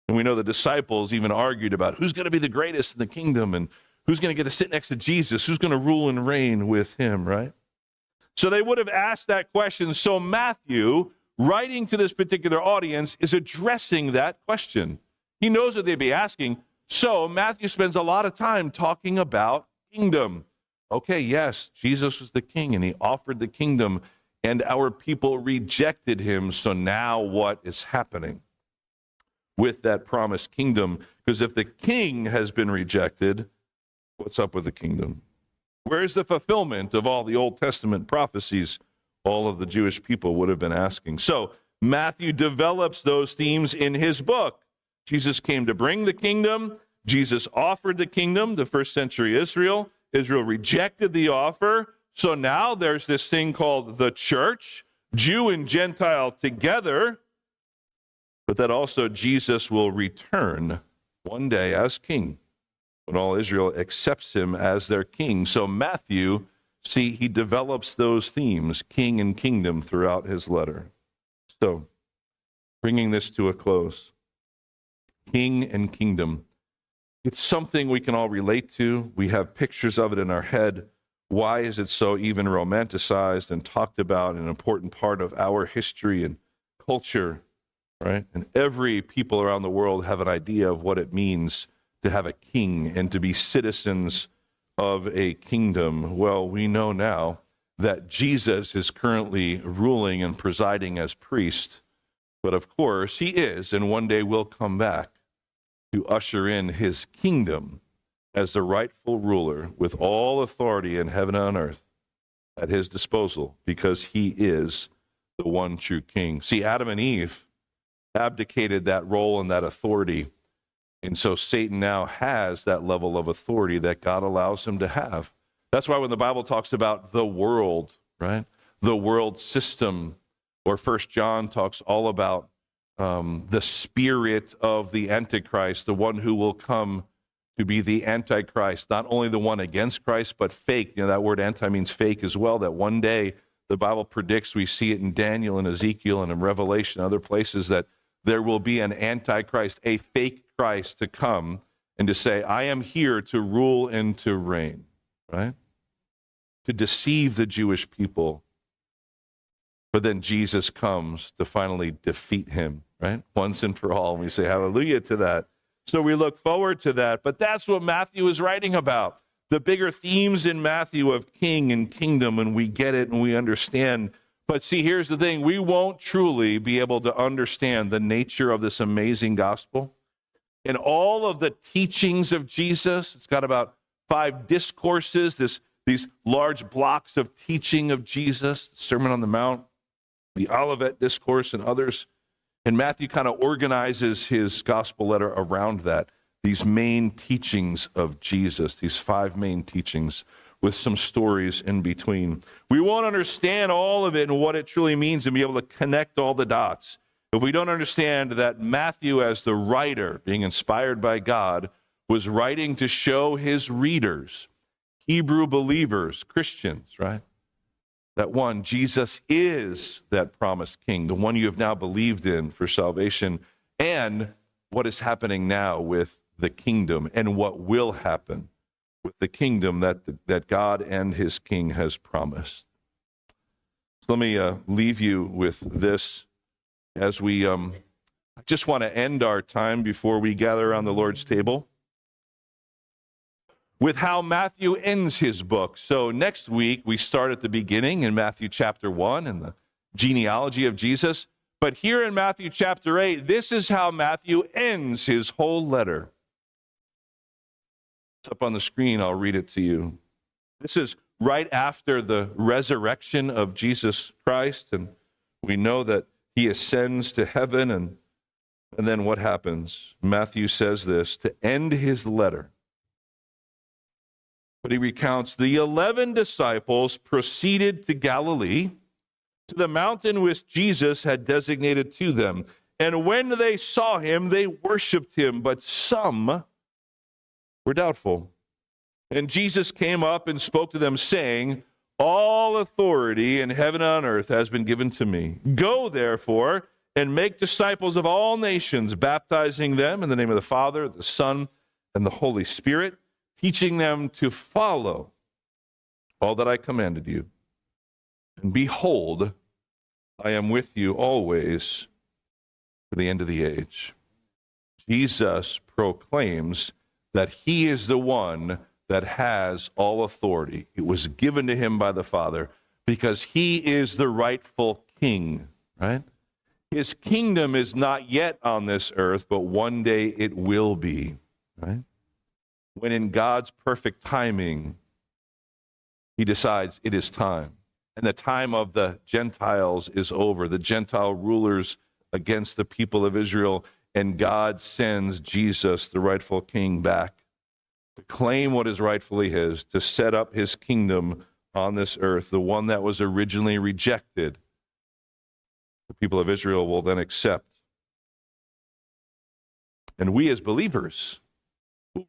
And we know the disciples even argued about who's going to be the greatest in the kingdom and who's going to get to sit next to Jesus, who's going to rule and reign with him, right? So they would have asked that question. So Matthew, writing to this particular audience, is addressing that question. He knows what they'd be asking. So Matthew spends a lot of time talking about kingdom. Okay, yes, Jesus was the king and he offered the kingdom, and our people rejected him. So now what is happening with that promised kingdom? Because if the king has been rejected, what's up with the kingdom? Where's the fulfillment of all the Old Testament prophecies all of the Jewish people would have been asking? So Matthew develops those themes in his book. Jesus came to bring the kingdom. Jesus offered the kingdom to first century Israel. Israel rejected the offer. So now there's this thing called the church. Jew and Gentile together, but that also Jesus will return one day as king when all Israel accepts him as their king. So Matthew, see, he develops those themes, king and kingdom, throughout his letter. So, bringing this to a close, king and kingdom. It's something we can all relate to. We have pictures of it in our head. Why is it so even romanticized and talked about, an important part of our history and culture, right? And every people around the world have an idea of what it means to have a king and to be citizens of a kingdom. Well, we know now that Jesus is currently ruling and presiding as priest, but of course he is, and one day will come back to usher in his kingdom as the rightful ruler with all authority in heaven and on earth at his disposal because he is the one true king. See, Adam and Eve abdicated that role and that authority. And so Satan now has that level of authority that God allows him to have. That's why when the Bible talks about the world, right? The world system, or First John talks all about um, the spirit of the Antichrist, the one who will come to be the Antichrist, not only the one against Christ, but fake. You know, that word anti means fake as well, that one day the Bible predicts, we see it in Daniel and Ezekiel and in Revelation, and other places, that there will be an Antichrist, a fake Christ to come and to say, I am here to rule and to reign, right? To deceive the Jewish people. But then Jesus comes to finally defeat him right? Once and for all. And we say hallelujah to that. So we look forward to that. But that's what Matthew is writing about. The bigger themes in Matthew of king and kingdom, and we get it and we understand. But see, here's the thing we won't truly be able to understand the nature of this amazing gospel. and all of the teachings of Jesus, it's got about five discourses, this, these large blocks of teaching of Jesus, the Sermon on the Mount, the Olivet Discourse, and others. And Matthew kind of organizes his gospel letter around that, these main teachings of Jesus, these five main teachings with some stories in between. We won't understand all of it and what it truly means and be able to connect all the dots. If we don't understand that Matthew, as the writer, being inspired by God, was writing to show his readers, Hebrew believers, Christians, right? That one, Jesus is that promised king, the one you have now believed in for salvation, and what is happening now with the kingdom and what will happen with the kingdom that, that God and his king has promised. So let me uh, leave you with this as we um, just want to end our time before we gather around the Lord's table with how Matthew ends his book. So next week, we start at the beginning in Matthew chapter 1 and the genealogy of Jesus. But here in Matthew chapter 8, this is how Matthew ends his whole letter. It's up on the screen, I'll read it to you. This is right after the resurrection of Jesus Christ, and we know that he ascends to heaven. And, and then what happens? Matthew says this to end his letter. But he recounts the 11 disciples proceeded to Galilee, to the mountain which Jesus had designated to them. And when they saw him, they worshiped him, but some were doubtful. And Jesus came up and spoke to them, saying, All authority in heaven and on earth has been given to me. Go, therefore, and make disciples of all nations, baptizing them in the name of the Father, the Son, and the Holy Spirit teaching them to follow all that I commanded you. And behold, I am with you always to the end of the age. Jesus proclaims that he is the one that has all authority. It was given to him by the Father because he is the rightful king, right? His kingdom is not yet on this earth, but one day it will be, right? When in God's perfect timing, he decides it is time. And the time of the Gentiles is over, the Gentile rulers against the people of Israel. And God sends Jesus, the rightful king, back to claim what is rightfully his, to set up his kingdom on this earth, the one that was originally rejected The people of Israel will then accept. And we as believers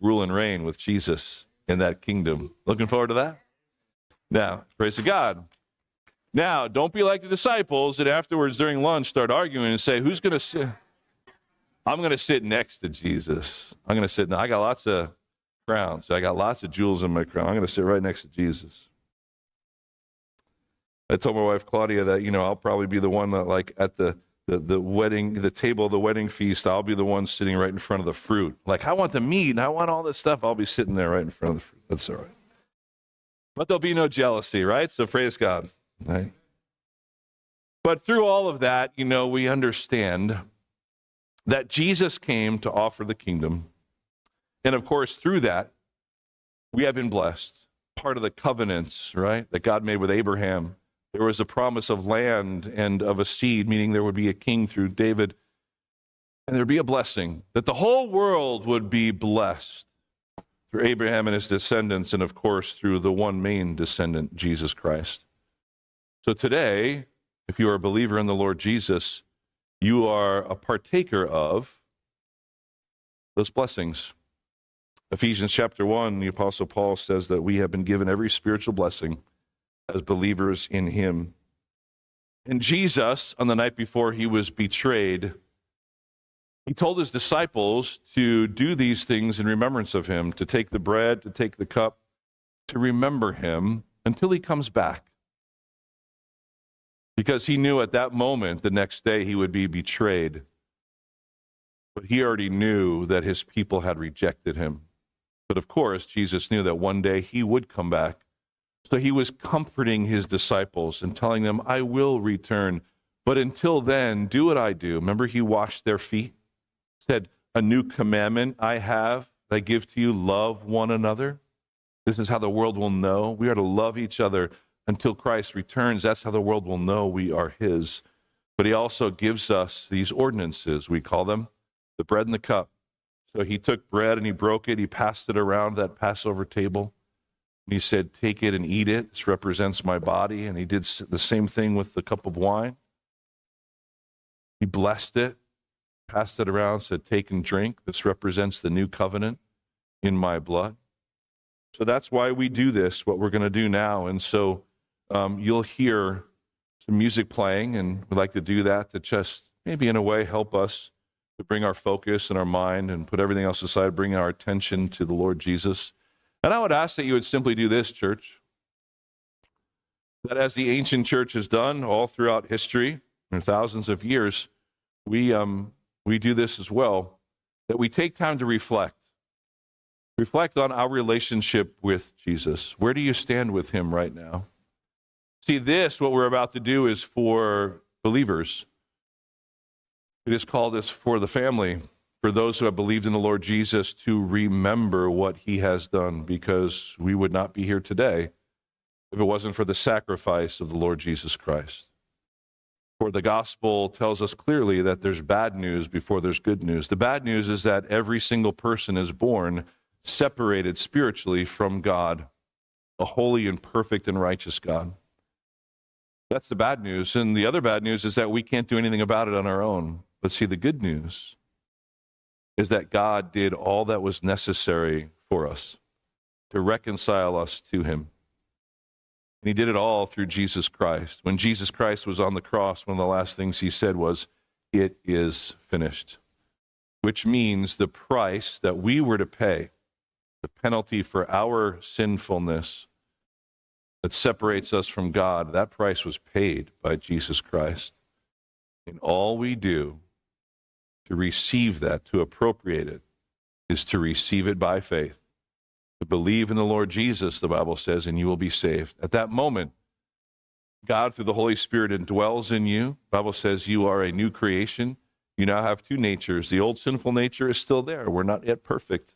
rule and reign with Jesus in that kingdom. Looking forward to that? Now, praise to God. Now, don't be like the disciples that afterwards during lunch start arguing and say, Who's going to sit? I'm going to sit next to Jesus. I'm going to sit. Now, I got lots of crowns. I got lots of jewels in my crown. I'm going to sit right next to Jesus. I told my wife Claudia that you know I'll probably be the one that like at the the, the wedding the table the wedding feast I'll be the one sitting right in front of the fruit. Like I want the meat and I want all this stuff. I'll be sitting there right in front of the fruit. That's all right. But there'll be no jealousy, right? So praise God. Right? But through all of that, you know, we understand that Jesus came to offer the kingdom. And of course, through that, we have been blessed. Part of the covenants, right, that God made with Abraham there was a promise of land and of a seed, meaning there would be a king through David, and there'd be a blessing, that the whole world would be blessed through Abraham and his descendants, and of course through the one main descendant, Jesus Christ. So today, if you are a believer in the Lord Jesus, you are a partaker of those blessings. Ephesians chapter 1, the Apostle Paul says that we have been given every spiritual blessing as believers in him. And Jesus, on the night before he was betrayed, he told his disciples to do these things in remembrance of him, to take the bread, to take the cup, to remember him until he comes back. Because he knew at that moment, the next day, he would be betrayed. But he already knew that his people had rejected him. But of course, Jesus knew that one day he would come back so he was comforting his disciples and telling them, I will return. But until then, do what I do. Remember, he washed their feet, said, A new commandment I have, I give to you love one another. This is how the world will know. We are to love each other until Christ returns. That's how the world will know we are his. But he also gives us these ordinances. We call them the bread and the cup. So he took bread and he broke it, he passed it around that Passover table. And he said, Take it and eat it. This represents my body. And he did the same thing with the cup of wine. He blessed it, passed it around, said, Take and drink. This represents the new covenant in my blood. So that's why we do this, what we're going to do now. And so um, you'll hear some music playing, and we'd like to do that to just maybe in a way help us to bring our focus and our mind and put everything else aside, bring our attention to the Lord Jesus. And I would ask that you would simply do this, church. That as the ancient church has done all throughout history, for thousands of years, we, um, we do this as well. That we take time to reflect. Reflect on our relationship with Jesus. Where do you stand with him right now? See, this, what we're about to do, is for believers. It is called this for the family for those who have believed in the Lord Jesus to remember what he has done because we would not be here today if it wasn't for the sacrifice of the Lord Jesus Christ. For the gospel tells us clearly that there's bad news before there's good news. The bad news is that every single person is born separated spiritually from God, a holy and perfect and righteous God. That's the bad news. And the other bad news is that we can't do anything about it on our own. But see, the good news is that God did all that was necessary for us to reconcile us to Him. And He did it all through Jesus Christ. When Jesus Christ was on the cross, one of the last things He said was, It is finished, which means the price that we were to pay, the penalty for our sinfulness that separates us from God, that price was paid by Jesus Christ. And all we do to receive that, to appropriate it, is to receive it by faith. To believe in the Lord Jesus, the Bible says, and you will be saved. At that moment, God, through the Holy Spirit, indwells in you. The Bible says you are a new creation. You now have two natures. The old sinful nature is still there. We're not yet perfect,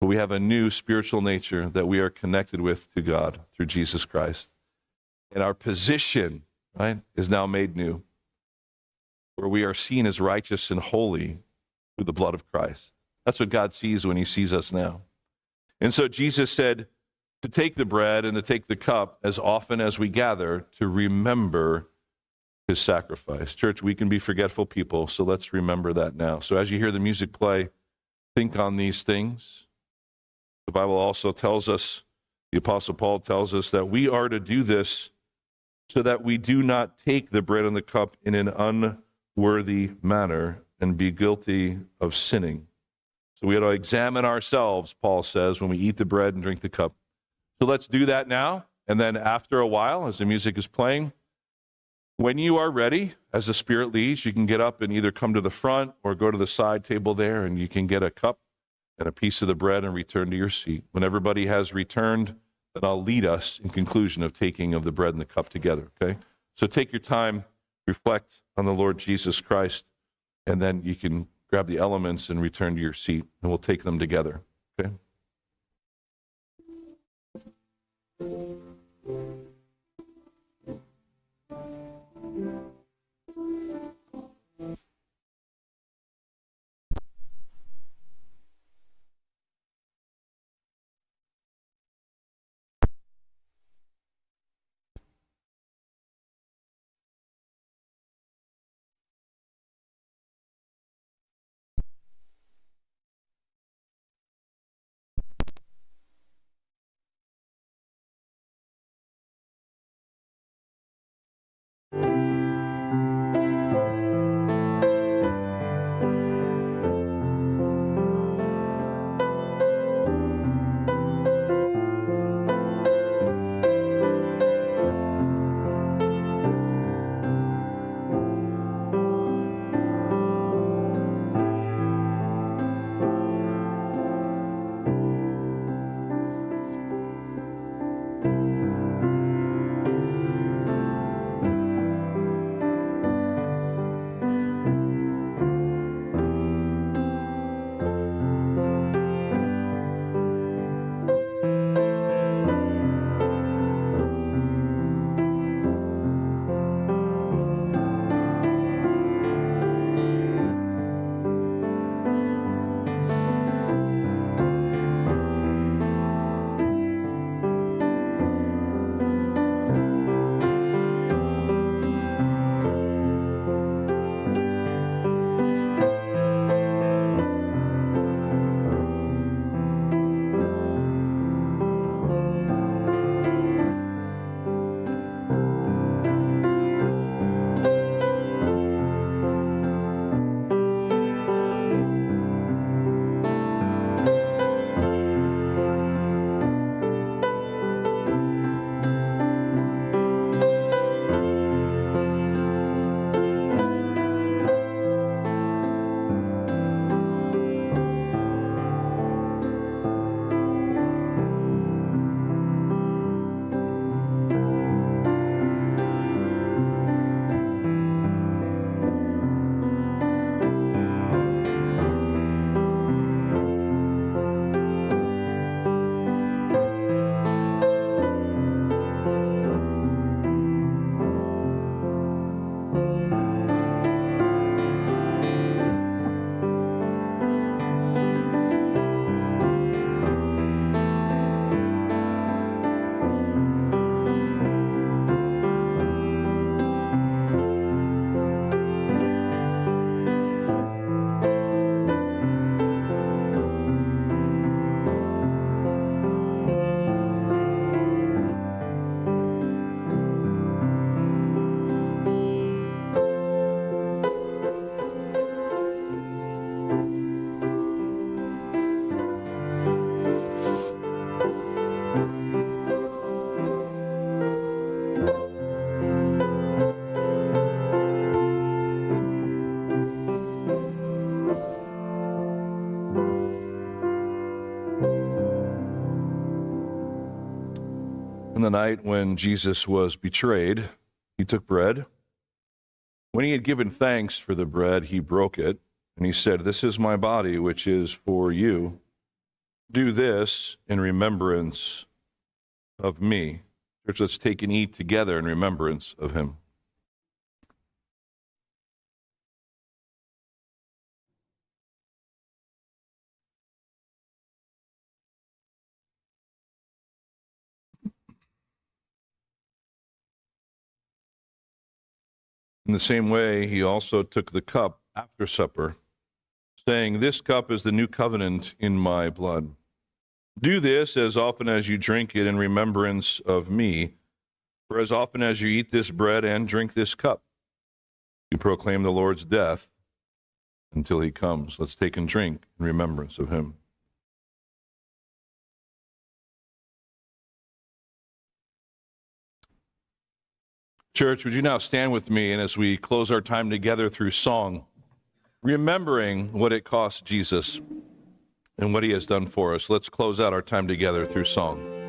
but we have a new spiritual nature that we are connected with to God through Jesus Christ. And our position, right, is now made new where we are seen as righteous and holy through the blood of Christ. That's what God sees when he sees us now. And so Jesus said to take the bread and to take the cup as often as we gather to remember his sacrifice. Church, we can be forgetful people, so let's remember that now. So as you hear the music play, think on these things. The Bible also tells us, the Apostle Paul tells us that we are to do this so that we do not take the bread and the cup in an unworthy manner and be guilty of sinning. So we ought to examine ourselves, Paul says, when we eat the bread and drink the cup. So let's do that now. And then after a while, as the music is playing, when you are ready, as the Spirit leads, you can get up and either come to the front or go to the side table there, and you can get a cup and a piece of the bread and return to your seat. When everybody has returned, then I'll lead us in conclusion of taking of the bread and the cup together, okay? So take your time, reflect on the Lord Jesus Christ, and then you can grab the elements and return to your seat, and we'll take them together, okay? The night when Jesus was betrayed, he took bread. When he had given thanks for the bread, he broke it, and he said, This is my body, which is for you. Do this in remembrance of me. Church, let's take and eat together in remembrance of him. In the same way, he also took the cup after supper, saying, This cup is the new covenant in my blood. Do this as often as you drink it in remembrance of me. For as often as you eat this bread and drink this cup, you proclaim the Lord's death until he comes. Let's take and drink in remembrance of him. Church, would you now stand with me and as we close our time together through song, remembering what it cost Jesus and what he has done for us, let's close out our time together through song.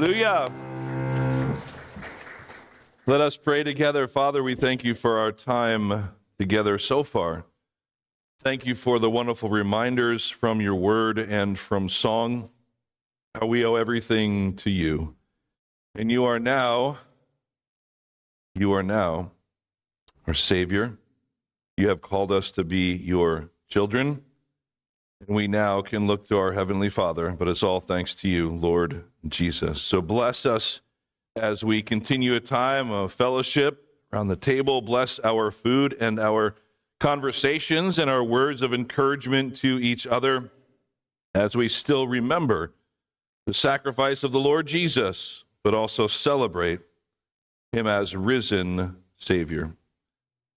Hallelujah. Let us pray together. Father, we thank you for our time together so far. Thank you for the wonderful reminders from your word and from song, how we owe everything to you. And you are now, you are now our Savior. You have called us to be your children. And we now can look to our Heavenly Father, but it's all thanks to you, Lord Jesus. So bless us as we continue a time of fellowship around the table. Bless our food and our conversations and our words of encouragement to each other as we still remember the sacrifice of the Lord Jesus, but also celebrate him as risen Savior.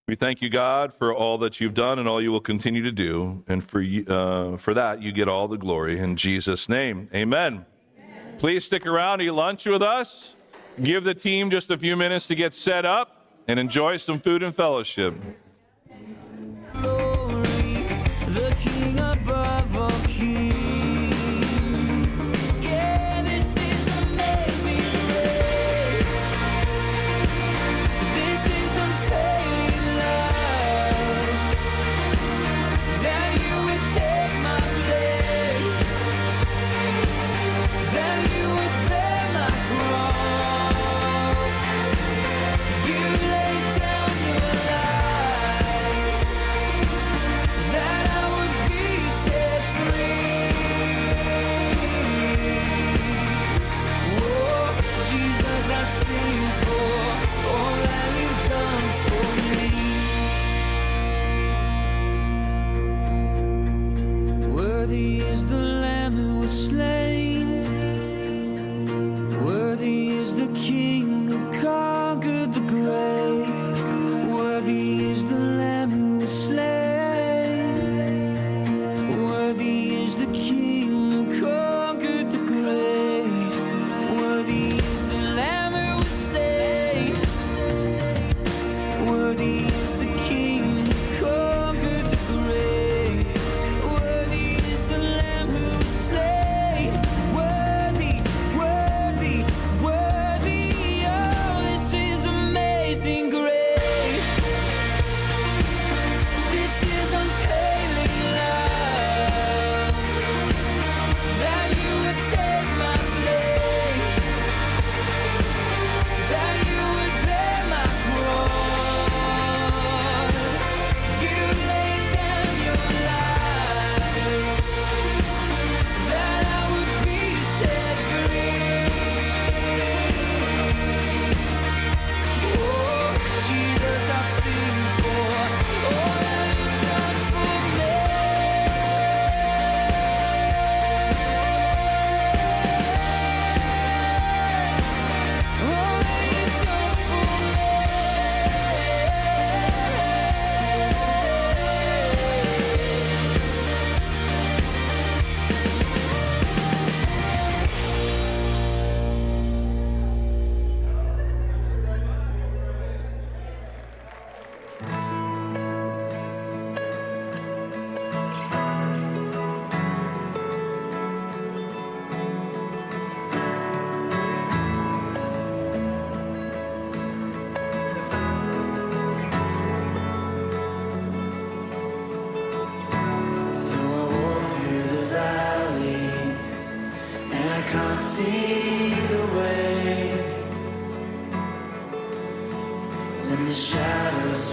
We thank you, God, for all that you've done and all you will continue to do. And for, uh, for that, you get all the glory. In Jesus' name, amen. Please stick around, eat lunch with us. Give the team just a few minutes to get set up and enjoy some food and fellowship.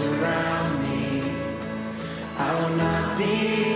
Surround me, I will not be